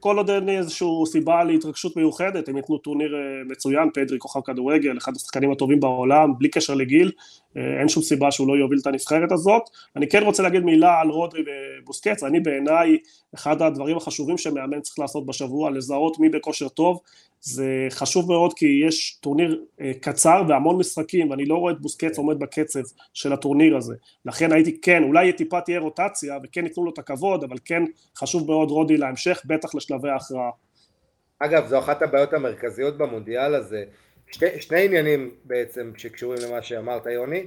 כל עוד אין איזושהי סיבה להתרגשות מיוחדת, הם ייתנו טורניר אה, מצוין, פדרי כוכב כדורגל, אחד השחקנים הטובים בעולם, בלי קשר לגיל, אה, אין שום סיבה שהוא לא יוביל את הנבחרת הזאת. אני כן רוצה להגיד מילה על רודרי ובוסקץ, אני בעיניי, אחד הדברים החשובים שמאמן צריך לעשות בשבוע, לזהות מי בכושר טוב, זה חשוב מאוד כי יש טורניר אה, קצר והמון משחקים ואני לא רואה את בוסקץ עומד בקצב של הטורניר הזה. לכן הייתי כן אולי טיפה תהיה רוטציה וכן ייתנו לו את הכבוד אבל כן חשוב מאוד רודי להמשך בטח לשלבי ההכרעה. אגב זו אחת הבעיות המרכזיות במונדיאל הזה. שני, שני עניינים בעצם שקשורים למה שאמרת יוני.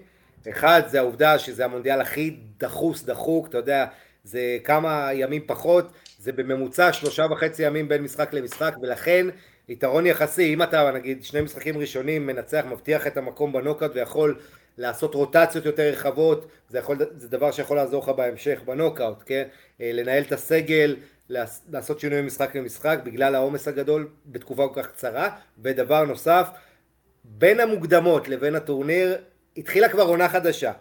אחד זה העובדה שזה המונדיאל הכי דחוס דחוק אתה יודע זה כמה ימים פחות זה בממוצע שלושה וחצי ימים בין משחק למשחק ולכן יתרון יחסי, אם אתה נגיד שני משחקים ראשונים מנצח, מבטיח את המקום בנוקאוט ויכול לעשות רוטציות יותר רחבות, זה, יכול, זה דבר שיכול לעזור לך בהמשך בנוקאוט, כן? אה, לנהל את הסגל, לעשות שינוי ממשחק למשחק בגלל העומס הגדול בתקופה כל כך קצרה, ודבר נוסף, בין המוקדמות לבין הטורניר התחילה כבר עונה חדשה.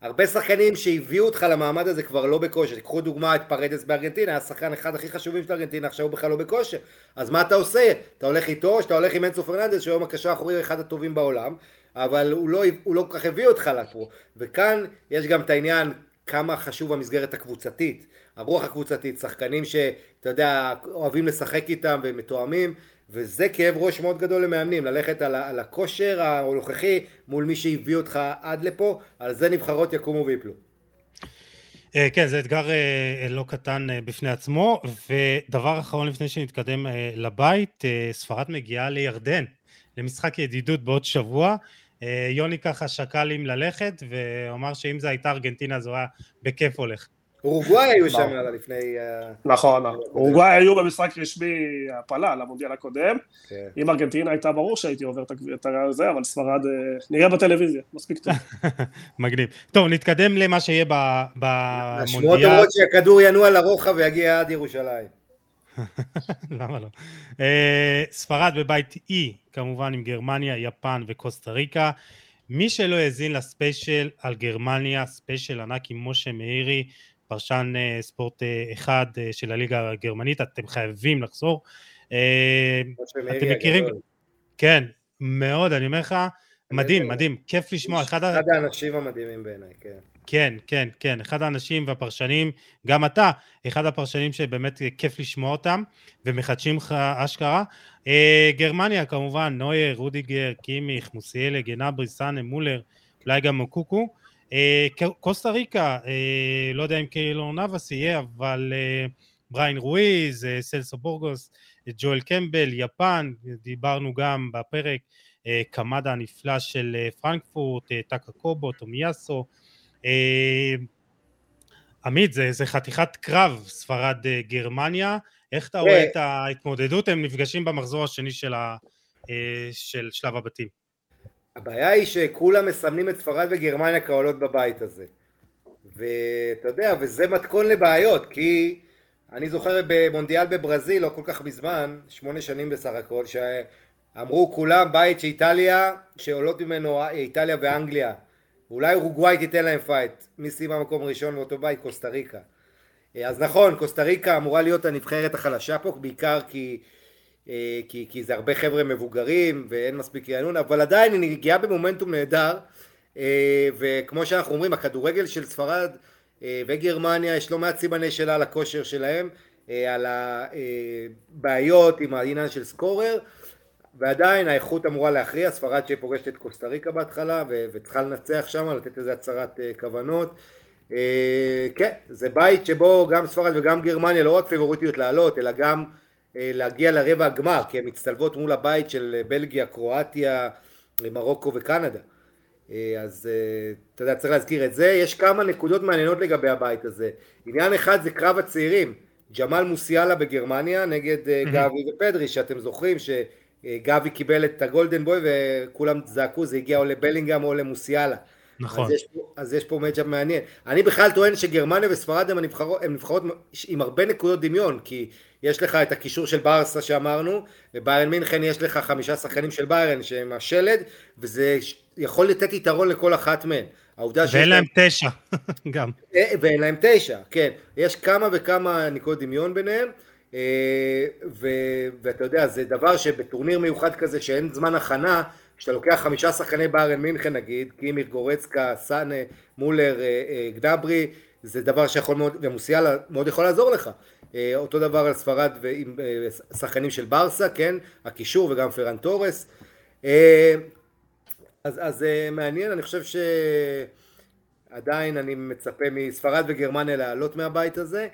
הרבה שחקנים שהביאו אותך למעמד הזה כבר לא בכושר, קחו דוגמא את פרדס בארגנטינה, היה שחקן אחד הכי חשובים של ארגנטינה, עכשיו הוא בכלל לא בכושר, אז מה אתה עושה? אתה הולך איתו או שאתה הולך עם אנסו פרננדס שהיום הקשר האחורי הוא אחד הטובים בעולם, אבל הוא לא, הוא לא כל כך הביא אותך לפה, וכאן יש גם את העניין כמה חשוב המסגרת הקבוצתית, הרוח הקבוצתית, שחקנים שאתה יודע, אוהבים לשחק איתם ומתואמים, וזה כאב ראש מאוד גדול למאמנים, ללכת על, על הכושר הנוכחי מול מי שהביא אותך עד לפה, על זה נבחרות יקומו ויפלו. אה, כן, זה אתגר אה, לא קטן אה, בפני עצמו, ודבר אחרון לפני שנתקדם לבית, ספרד מגיעה לירדן, למשחק ידידות בעוד שבוע. יוני ככה שקל אם ללכת, ואמר שאם זה הייתה ארגנטינה אז הוא היה בכיף הולך. אורוגוואי היו שם לפני... אה, נכון, נכון. אורוגוואי היו במשחק רשמי הפלה למונדיאל הקודם. כן. אם ארגנטינה הייתה ברור שהייתי עובר את זה, אבל ספרד אה, נראה בטלוויזיה, מספיק טוב. מגניב. טוב, נתקדם למה שיהיה במונדיאל. השמועות אומרות שהכדור ינוע לרוחב ויגיע עד ירושלים. למה לא? אה, ספרד בבית E, כמובן עם גרמניה, יפן וקוסטה ריקה. מי שלא האזין לספיישל על גרמניה, ספיישל ענק עם משה מאירי, פרשן אה, ספורט אה, אחד אה, של הליגה הגרמנית, אתם חייבים לחזור. אתם מכירים? כן, מאוד, אני אומר לך, מדהים, מדהים, כיף לשמוע. אחד האנשים המדהימים בעיניי, כן. כן, כן, כן, אחד האנשים והפרשנים, גם אתה, אחד הפרשנים שבאמת כיף לשמוע אותם, ומחדשים לך אשכרה. גרמניה כמובן, נויר, רודיגר, קימיך, מוסיאלה, גנאברי, סאנה, מולר, אולי גם מוקוקו. אה, קוסטה ריקה, אה, לא יודע אם קיילור נאבס יהיה, אבל אה, בריין רואיז, סלסו בורגוס, ג'ואל קמבל, יפן, דיברנו גם בפרק, קמדה הנפלא של פרנקפורט, טאקה קובו, טומיאסו. עמית, זה, זה חתיכת קרב, ספרד גרמניה, איך אתה רואה את ההתמודדות? הם נפגשים במחזור השני של, ה, של שלב הבתים. הבעיה היא שכולם מסמנים את ספרד וגרמניה כעולות בבית הזה. ואתה יודע, וזה מתכון לבעיות, כי אני זוכר במונדיאל בברזיל, לא כל כך מזמן, שמונה שנים בסך הכל, אמרו כולם בית שאיטליה, שעולות ממנו איטליה ואנגליה. אולי אורוגוואי תיתן להם פייט. מי סיימה מקום ראשון באותו בית? קוסטה ריקה. אז נכון, קוסטה ריקה אמורה להיות הנבחרת החלשה פה, בעיקר כי, כי, כי זה הרבה חבר'ה מבוגרים ואין מספיק רענון, אבל עדיין היא נגיעה במומנטום נהדר, וכמו שאנחנו אומרים, הכדורגל של ספרד וגרמניה, יש לא מעט סימני שאלה על הכושר שלהם, על הבעיות עם העניין של סקורר, ועדיין האיכות אמורה להכריע, ספרד שפוגשת את קוסטה ריקה בהתחלה וצריכה לנצח שם, לתת איזה הצהרת כוונות. כן, זה בית שבו גם ספרד וגם גרמניה לא רק פיבוריטיות לעלות, אלא גם להגיע לרבע הגמר, כי הן מצטלבות מול הבית של בלגיה, קרואטיה, מרוקו וקנדה. אז אתה יודע, צריך להזכיר את זה. יש כמה נקודות מעניינות לגבי הבית הזה. עניין אחד זה קרב הצעירים. ג'מאל מוסיאלה בגרמניה נגד גבי ופדרי, שאתם זוכרים ש... גבי קיבל את הגולדן בוי וכולם זעקו זה הגיע או לבלינגהם או למוסיאלה. נכון. אז יש, אז יש פה מצ'אפ מעניין. אני בכלל טוען שגרמניה וספרד הן נבחרות, נבחרות עם הרבה נקודות דמיון, כי יש לך את הקישור של ברסה שאמרנו, וביירן מינכן יש לך חמישה שחקנים של ביירן שהם השלד, וזה יכול לתת יתרון לכל אחת מהן. העובדה ואין להם תשע, גם. ואין להם תשע, כן. יש כמה וכמה נקודות דמיון ביניהם. ואתה יודע, זה דבר שבטורניר מיוחד כזה שאין זמן הכנה, כשאתה לוקח חמישה שחקני ביירן מינכן נגיד, קימיך, גורצקה, סאנה, מולר, גדברי, זה דבר שיכול מאוד, ומוסיאלה מאוד יכול לעזור לך. אותו דבר על ספרד ועם שחקנים של ברסה, כן, הקישור וגם פרן תורס. אז, אז מעניין, אני חושב שעדיין אני מצפה מספרד וגרמניה לעלות מהבית הזה,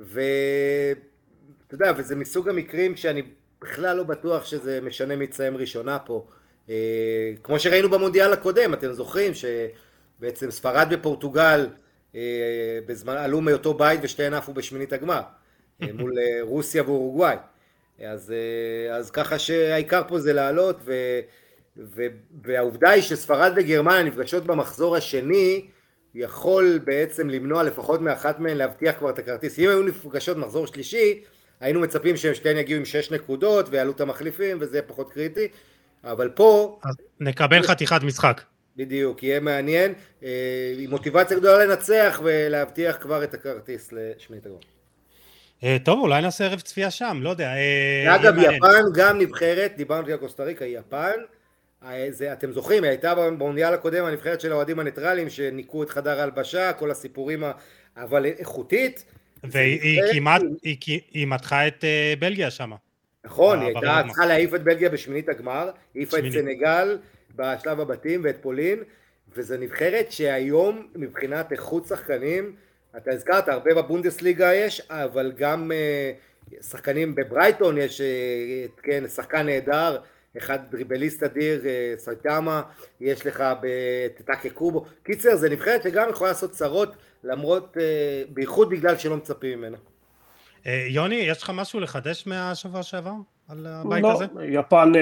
ו... אתה יודע, וזה מסוג המקרים שאני בכלל לא בטוח שזה משנה מי יתסיים ראשונה פה. אה, כמו שראינו במונדיאל הקודם, אתם זוכרים שבעצם ספרד ופורטוגל אה, בזמן, עלו מאותו בית ושתיהן עפו בשמינית הגמר, אה, מול רוסיה ואורוגוואי. אז, אז ככה שהעיקר פה זה לעלות, ו, ו, והעובדה היא שספרד וגרמניה נפגשות במחזור השני, יכול בעצם למנוע לפחות מאחת מהן להבטיח כבר את הכרטיס. אם היו נפגשות במחזור שלישי, היינו מצפים שהם שתיהן יגיעו עם שש נקודות ויעלו את המחליפים וזה פחות קריטי, אבל פה... אז נקבל חתיכת משחק. בדיוק, יהיה מעניין, אה, עם מוטיבציה גדולה לנצח ולהבטיח כבר את הכרטיס לשמינית הגמר. אה, טוב, אולי נעשה ערב צפייה שם, לא יודע. אה, אגב, יפן גם נבחרת, דיברנו על קוסטה ריקה, יפן, זה, אתם זוכרים, היא הייתה במונדיאל הקודם הנבחרת של האוהדים הניטרלים שניקו את חדר ההלבשה, כל הסיפורים, אבל איכותית, והיא כמעט, היא מתחה את בלגיה שם. נכון, היא הייתה צריכה להעיף את בלגיה בשמינית הגמר, העיפה את סנגל בשלב הבתים ואת פולין, וזו נבחרת שהיום מבחינת איכות שחקנים, אתה הזכרת, הרבה בבונדסליגה יש, אבל גם שחקנים בברייטון יש, כן, שחקן נהדר, אחד דריבליסט אדיר, סייטמה, יש לך בטאקה קובו, קיצר זה נבחרת שגם יכולה לעשות צרות למרות, בייחוד בגלל שלא מצפים ממנה. יוני, יש לך משהו לחדש מהשבוע שעבר על הבית לא, הזה? יפן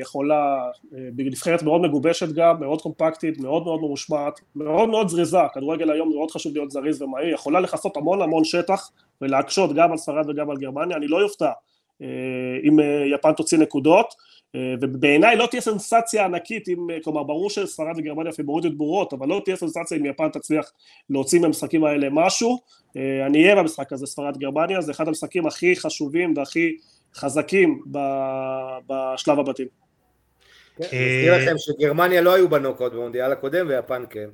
יכולה, נבחרת מאוד מגובשת גם, מאוד קומפקטית, מאוד מאוד ממושמעת, מאוד מאוד זריזה, כדורגל היום מאוד חשוב להיות זריז ומהיר, יכולה לכסות המון המון שטח ולהקשות גם על ספרד וגם על גרמניה, אני לא יופתע אם יפן תוציא נקודות, ובעיניי לא תהיה סנסציה ענקית אם, כלומר ברור שספרד וגרמניה פיבוריטיות ברורות, אבל לא תהיה סנסציה אם יפן תצליח להוציא מהמשחקים האלה משהו, אני אהיה במשחק הזה ספרד גרמניה, זה אחד המשחקים הכי חשובים והכי חזקים בשלב הבתים. אני מזכיר לכם שגרמניה לא היו בנוקאוט במונדיאל הקודם ויפן כן.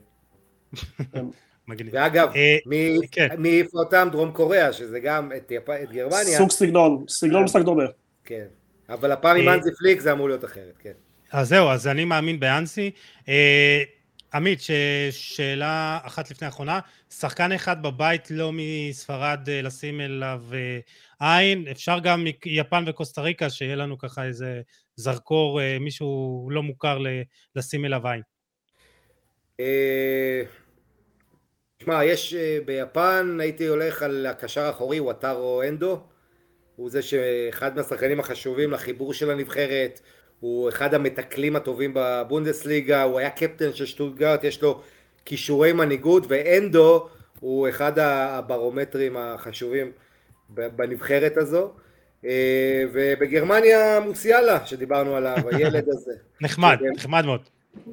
ואגב, מי העיף אותם? דרום קוריאה, שזה גם את גרמניה. סוג סגנון, סגנון משחק דומה. כן. אבל הפעם עם אנסי פליק זה אמור להיות אחרת, כן. אז זהו, אז אני מאמין באנסי. עמית, שאלה אחת לפני האחרונה, שחקן אחד בבית לא מספרד לשים אליו עין, אפשר גם מיפן וקוסטה ריקה, שיהיה לנו ככה איזה זרקור, מישהו לא מוכר לשים אליו עין. תשמע, יש ביפן, הייתי הולך על הקשר האחורי, וואטארו אנדו, הוא זה שאחד מהשחקנים החשובים לחיבור של הנבחרת, הוא אחד המתקלים הטובים בבונדסליגה, הוא היה קפטן של שטוטגרט, יש לו כישורי מנהיגות, ואנדו הוא אחד הברומטרים החשובים בנבחרת הזו. ובגרמניה מוסיאלה, שדיברנו עליו, הילד הזה. נחמד, נחמד מאוד.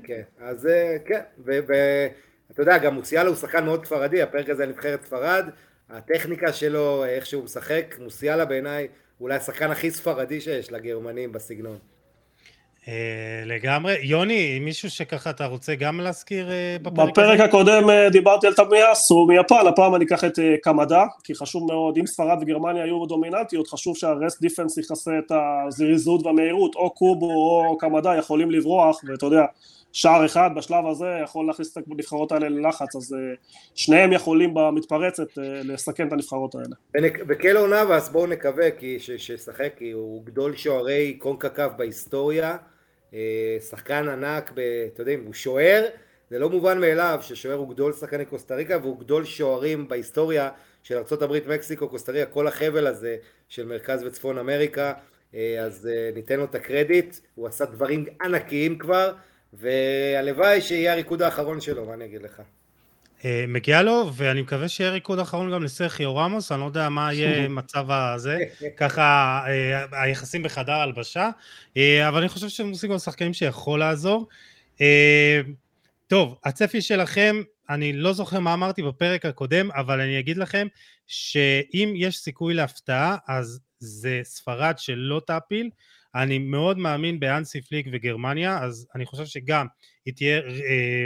כן, אז כן, ואתה יודע, גם מוסיאלה הוא שחקן מאוד ספרדי, הפרק הזה נבחרת ספרד, הטכניקה שלו, איך שהוא משחק, מוסיאלה בעיניי אולי השחקן הכי ספרדי שיש לגרמנים בסגנון. אה, לגמרי. יוני, מישהו שככה אתה רוצה גם להזכיר אה, בפרק הזה? בפרק הקודם אה, דיברתי על תמיאס, הוא מיפן, הפעם אני אקח את קמדה, כי חשוב מאוד, אם ספרד וגרמניה היו דומיננטיות, חשוב שהרסט דיפנס יכסה את הזריזות והמהירות, או קובו או קמדה יכולים לברוח, ואתה יודע, שער אחד בשלב הזה יכול להכניס את הנבחרות האלה ללחץ, אז שניהם יכולים במתפרצת לסכן את הנבחרות האלה. וקלו נאבס בואו נקווה שישחק, כי הוא גדול שוערי קונקקף בהיסטוריה, אה, שחקן ענק, ב, אתה יודע, הוא שוער, זה לא מובן מאליו ששוער הוא גדול שחקני קוסטה ריקה והוא גדול שוערים בהיסטוריה של ארה"ב, מקסיקו, קוסטה ריקה, כל החבל הזה של מרכז וצפון אמריקה, אה, אז אה, ניתן לו את הקרדיט, הוא עשה דברים ענקיים כבר, והלוואי שיהיה הריקוד האחרון שלו, מה אני אגיד לך. אה, מגיע לו, ואני מקווה שיהיה ריקוד אחרון גם לסרחיו רמוס, אני לא יודע מה יהיה מצב הזה, ככה אה, היחסים בחדר הלבשה, אה, אבל אני חושב שהם עושים גם שחקנים שיכול לעזור. טוב, הצפי שלכם, אני לא זוכר מה אמרתי בפרק הקודם, אבל אני אגיד לכם שאם יש סיכוי להפתעה, אז זה ספרד שלא תעפיל. אני מאוד מאמין באנסי פליק וגרמניה, אז אני חושב שגם היא תהיה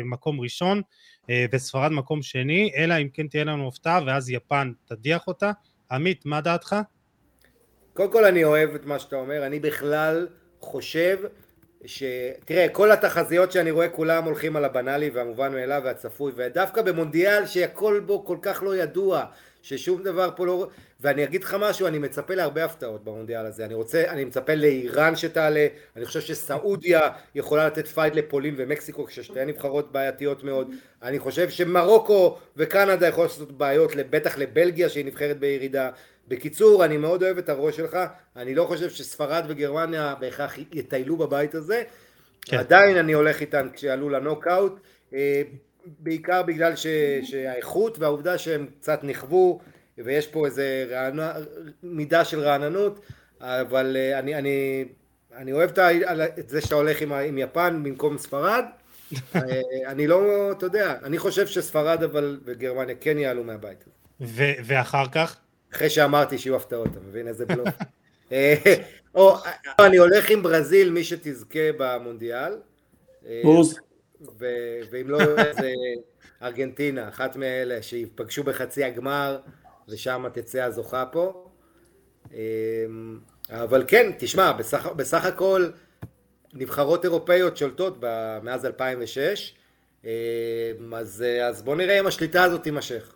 מקום ראשון. אה, וספרד מקום שני, אלא אם כן תהיה לנו הפתעה ואז יפן תדיח אותה. עמית, מה דעתך? קודם כל אני אוהב את מה שאתה אומר, אני בכלל חושב ש... תראה, כל התחזיות שאני רואה כולם הולכים על הבנאלי והמובן מאליו והצפוי, ודווקא במונדיאל שהכל בו כל כך לא ידוע, ששום דבר פה לא... ואני אגיד לך משהו, אני מצפה להרבה הפתעות במונדיאל הזה. אני רוצה, אני מצפה לאיראן שתעלה, אני חושב שסעודיה יכולה לתת פייט לפולין ומקסיקו, כששתיהן נבחרות בעייתיות מאוד. אני חושב שמרוקו וקנדה יכולות לעשות בעיות, בטח לבלגיה שהיא נבחרת בירידה. בקיצור, אני מאוד אוהב את הראש שלך, אני לא חושב שספרד וגרמניה בהכרח יטיילו בבית הזה. כן. עדיין אני הולך איתן כשיעלו לנוקאוט. בעיקר בגלל ש, שהאיכות והעובדה שהם קצת נכוו ויש פה איזה רענ... מידה של רעננות אבל אה, אני, אני, אני אוהב את זה שאתה הולך עם, עם יפן במקום ספרד אה, אני לא, אתה יודע, אני חושב שספרד אבל וגרמניה כן יעלו מהבית ו- ואחר כך? אחרי שאמרתי שיהיו הפתעות, אתה מבין איזה בלוף? אה, או, אני הולך עם ברזיל, מי שתזכה במונדיאל. בוז. ו- ואם לא, זה ארגנטינה, אחת מאלה שיפגשו בחצי הגמר ושם תצא הזוכה פה. אמ, אבל כן, תשמע, בסך, בסך הכל נבחרות אירופאיות שולטות מאז 2006, אמ, אז, אז בוא נראה אם השליטה הזאת תימשך.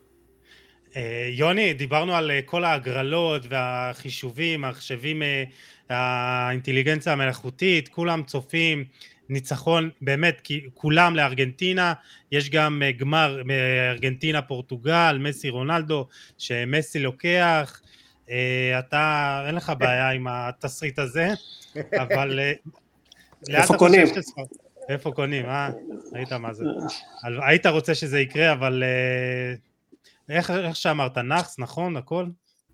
אה, יוני, דיברנו על אה, כל ההגרלות והחישובים, המחשבים, אה, האינטליגנציה המלאכותית, כולם צופים ניצחון באמת כי כולם לארגנטינה, יש גם אה, גמר מארגנטינה אה, פורטוגל, מסי רונלדו, שמסי לוקח, אה, אתה אין לך בעיה עם התסריט הזה, אבל איפה קונים? איפה קונים, אה? ראית מה זה. היית רוצה שזה יקרה, אבל איך, איך שאמרת, נאחס, נכון, הכל?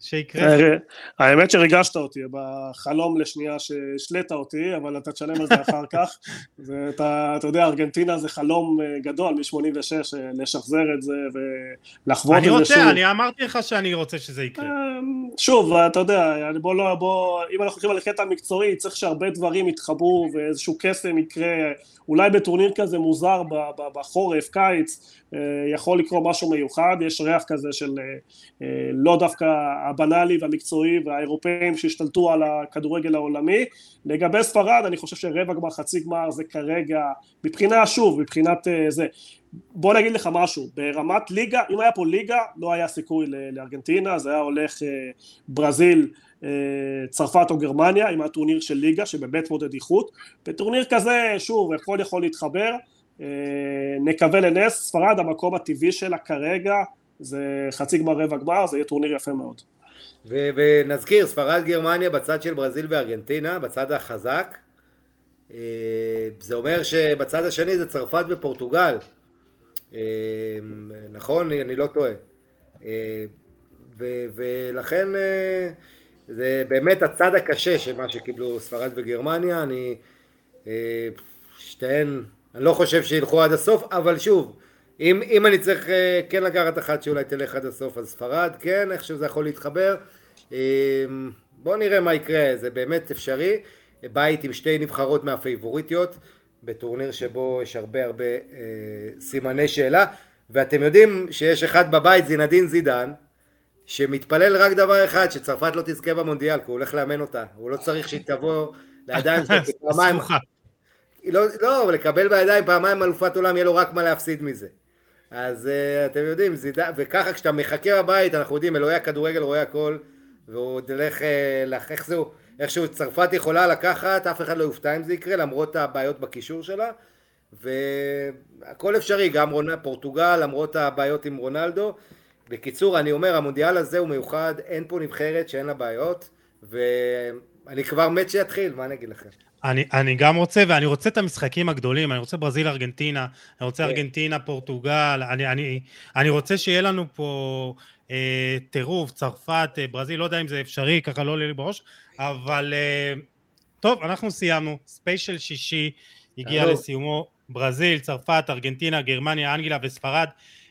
שיקרה. אה, האמת שריגשת אותי בחלום לשנייה שהשלית אותי, אבל אתה תשלם על זה אחר כך. ואתה, אתה יודע, ארגנטינה זה חלום אה, גדול מ-86, אה, לשחזר את זה ולחוות את זה שוב. אני רוצה, אני אמרתי לך שאני רוצה שזה יקרה. שוב, אתה יודע, בוא לא, בוא, אם אנחנו הולכים על הקטע המקצועי, צריך שהרבה דברים יתחברו ואיזשהו קסם יקרה. אולי בטורניר כזה מוזר בחורף, קיץ, יכול לקרות משהו מיוחד, יש ריח כזה של לא דווקא הבנאלי והמקצועי והאירופאים שהשתלטו על הכדורגל העולמי. לגבי ספרד, אני חושב שרבע גמר, חצי גמר זה כרגע, מבחינה, שוב, מבחינת זה. בוא נגיד לך משהו, ברמת ליגה, אם היה פה ליגה, לא היה סיכוי לארגנטינה, זה היה הולך ברזיל, צרפת או גרמניה, עם הטורניר של ליגה, שבאמת מודד איכות. בטורניר כזה, שוב, הכל יכול להתחבר. נקווה לנס, ספרד המקום הטבעי שלה כרגע זה חצי גמר רבע גמר, זה יהיה טורניר יפה מאוד. ונזכיר, ספרד גרמניה בצד של ברזיל וארגנטינה, בצד החזק. אה, זה אומר שבצד השני זה צרפת ופורטוגל. אה, נכון? אני לא טועה. אה, ולכן זה באמת הצד הקשה של מה שקיבלו ספרד וגרמניה, אני... אה, שתיהן, אני לא חושב שילכו עד הסוף, אבל שוב, אם, אם אני צריך אה, כן לקחת אחת שאולי תלך עד הסוף, אז ספרד, כן, איכשהו זה יכול להתחבר. בואו נראה מה יקרה, זה באמת אפשרי. בית עם שתי נבחרות מהפייבוריטיות, בטורניר שבו יש הרבה הרבה אה, סימני שאלה, ואתם יודעים שיש אחד בבית, זינדין זידן, שמתפלל רק דבר אחד, שצרפת לא תזכה במונדיאל, כי הוא הולך לאמן אותה, הוא לא צריך שהיא תבוא לידיים שלו פעמיים, לא, לא, אבל לקבל בידיים פעמיים אלופת עולם, יהיה לו רק מה להפסיד מזה. אז uh, אתם יודעים, זידן, וככה כשאתה מחכה בבית, אנחנו יודעים, אלוהי הכדורגל רואה הכל, והוא עוד ילך, uh, איך זהו, איכשהו צרפת יכולה לקחת, אף אחד לא יופתע אם זה יקרה, למרות הבעיות בקישור שלה, והכל אפשרי, גם רונ... פורטוגל, למרות הבעיות עם רונלדו. בקיצור, אני אומר, המונדיאל הזה הוא מיוחד, אין פה נבחרת שאין לה בעיות, ואני כבר מת שיתחיל, מה אני אגיד לכם? אני, אני גם רוצה, ואני רוצה את המשחקים הגדולים, אני רוצה ברזיל ארגנטינה, אני רוצה כן. ארגנטינה פורטוגל, אני, אני, אני רוצה שיהיה לנו פה אה, טירוף, צרפת, אה, ברזיל, לא יודע אם זה אפשרי, ככה לא עולה לי בראש, אבל אה, טוב, אנחנו סיימנו, ספיישל שישי הגיע. לסיומו, ברזיל, צרפת, ארגנטינה, גרמניה, אנגליה וספרד.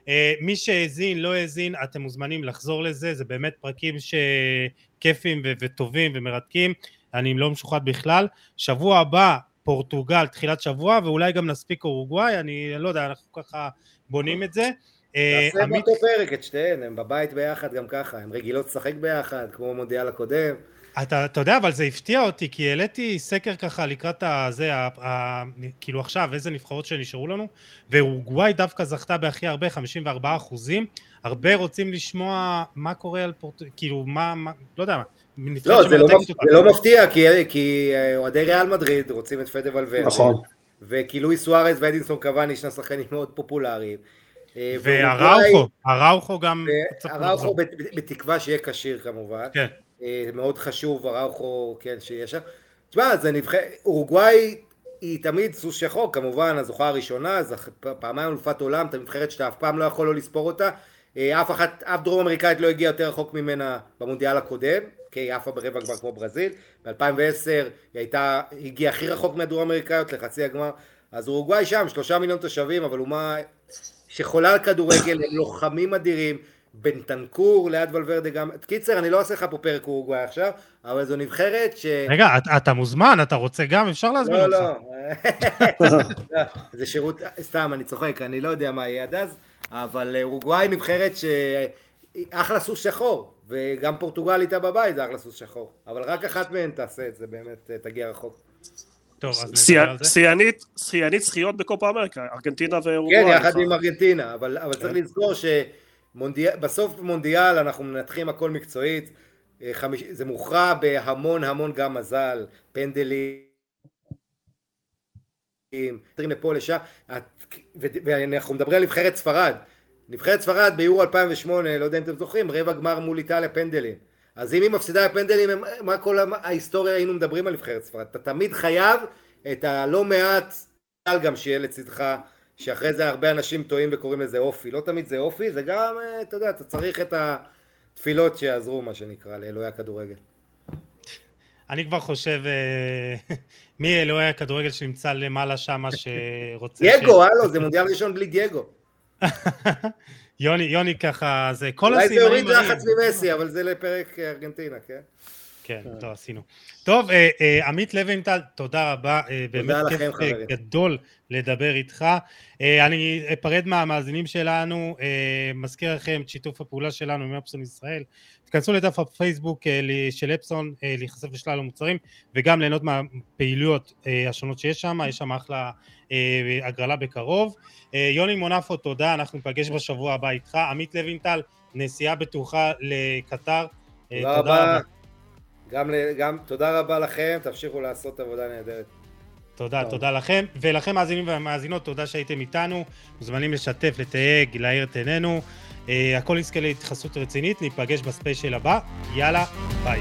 אה, מי שהאזין, לא האזין, אתם מוזמנים לחזור לזה, זה באמת פרקים שכיפים וטובים ומרתקים, אני לא משוחד בכלל. שבוע הבא, פורטוגל, תחילת שבוע, ואולי גם נספיק אורוגוואי, אני לא יודע, אנחנו ככה בונים את זה. אה, תעשה באותו פרק את שתיהן, הם בבית ביחד גם ככה, הם רגילות לשחק ביחד, כמו במונדיאל הקודם. אתה, אתה יודע, אבל זה הפתיע אותי, כי העליתי סקר ככה לקראת הזה, ה, ה, כאילו עכשיו, איזה נבחרות שנשארו לנו, ואורוגוואי דווקא זכתה בהכי הרבה, 54 אחוזים. הרבה רוצים לשמוע מה קורה על פורטוגל, כאילו, מה, מה, לא יודע מה. לא, זה לא, זה לא מפתיע, כי, כי אה, אוהדי ריאל מדריד רוצים את פדה ולוורדי. נכון. וכי לואי סוארז ואדינסון קוואני, שני שחקנים מאוד פופולריים. אה, והראוכו, הראוכו גם... הראוכו בתקווה שיהיה כשיר כמובן. כן. אה, מאוד חשוב, הראוכו, כן, שיהיה שם. תשמע, זה נבחר... אורוגוואי היא תמיד סוס שחור, כמובן, הזוכה הראשונה, פעמיים אלופת עולם, את הנבחרת שאתה אף פעם לא יכול לא לספור אותה. אף אחת, אף דרום אמריקאית לא הגיעה יותר רחוק ממנה במונדיאל הקודם, היא עפה ברבע גמר כמו ברזיל. ב-2010 היא הייתה, הגיעה הכי רחוק מהדרום אמריקאיות לחצי הגמר. אז אורוגוואי שם, שלושה מיליון תושבים, אבל אומה שחולה על כדורגל, לוחמים אדירים, בנטנקור ליד ולוורדה גם, קיצר אני לא עושה לך פה פרק אורוגוואי עכשיו, אבל זו נבחרת ש... רגע, אתה, מוזמן, אתה רוצה גם, אפשר להזמין לא, אותך. לא, לא, זה שירות, סתם, אני צוחק, אני לא יודע מה יהיה עד אז, אבל אורוגוואי נבחרת שאחלה סוס שחור, וגם פורטוגל איתה בבית זה אחלה סוס שחור, אבל רק אחת מהן תעשה את זה, באמת תגיע רחוק. טוב, אז נדבר על זה. שיאנית, שיאנית זכיות בקופה אמריקה, ארגנטינה ואורוגוואי. כן, יחד עם ארגנטינה, אבל, אבל צריך כן. לזכור שבסוף מונדיאל אנחנו מנתחים הכל מקצועית, אה, חמיש, זה מוכרע בהמון המון גם מזל, פנדלים, לפה לשם, ואנחנו מדברים על נבחרת ספרד, נבחרת ספרד ביורו 2008, לא יודע אם אתם זוכרים, רבע גמר מול איטליה פנדלים. אז אם היא מפסידה בפנדלים, מה כל ההיסטוריה היינו מדברים על נבחרת ספרד? אתה תמיד חייב את הלא מעט גם שיהיה לצדך, שאחרי זה הרבה אנשים טועים וקוראים לזה אופי. לא תמיד זה אופי, זה גם, אה, אתה יודע, אתה צריך את התפילות שיעזרו, מה שנקרא, לאלוהי הכדורגל. אני כבר חושב, אה, מי אלוהי הכדורגל שנמצא למעלה שם שרוצה... דייגו, הלו, זה מונדיאל ראשון בלי דייגו. יוני, יוני ככה, זה כל הסימנים... אולי זה יוריד לחץ ממסי, אבל זה לפרק ארגנטינה, כן? כן, טוב, עשינו. טוב, אה, אה, עמית לוינטל, תודה רבה, אה, באמת כיף גדול לדבר איתך. אני אפרד מהמאזינים שלנו, מזכיר לכם את שיתוף הפעולה שלנו עם אפסון ישראל. תכנסו לדף הפייסבוק של אפסון, להיחשף לשלל המוצרים, וגם ליהנות מהפעילויות השונות שיש שם, יש שם אחלה הגרלה בקרוב. יוני מונפו, תודה, אנחנו ניפגש בשבוע הבא איתך. עמית לוינטל, נסיעה בטוחה לקטר. תודה רבה. גם, גם תודה רבה לכם, תמשיכו לעשות עבודה נהדרת. תודה, טוב. תודה לכם, ולכם מאזינים ומאזינות, תודה שהייתם איתנו, מוזמנים לשתף, לתייג, להאיר את עינינו, הכל יזכה להתייחסות רצינית, ניפגש בספיישל הבא, יאללה, ביי.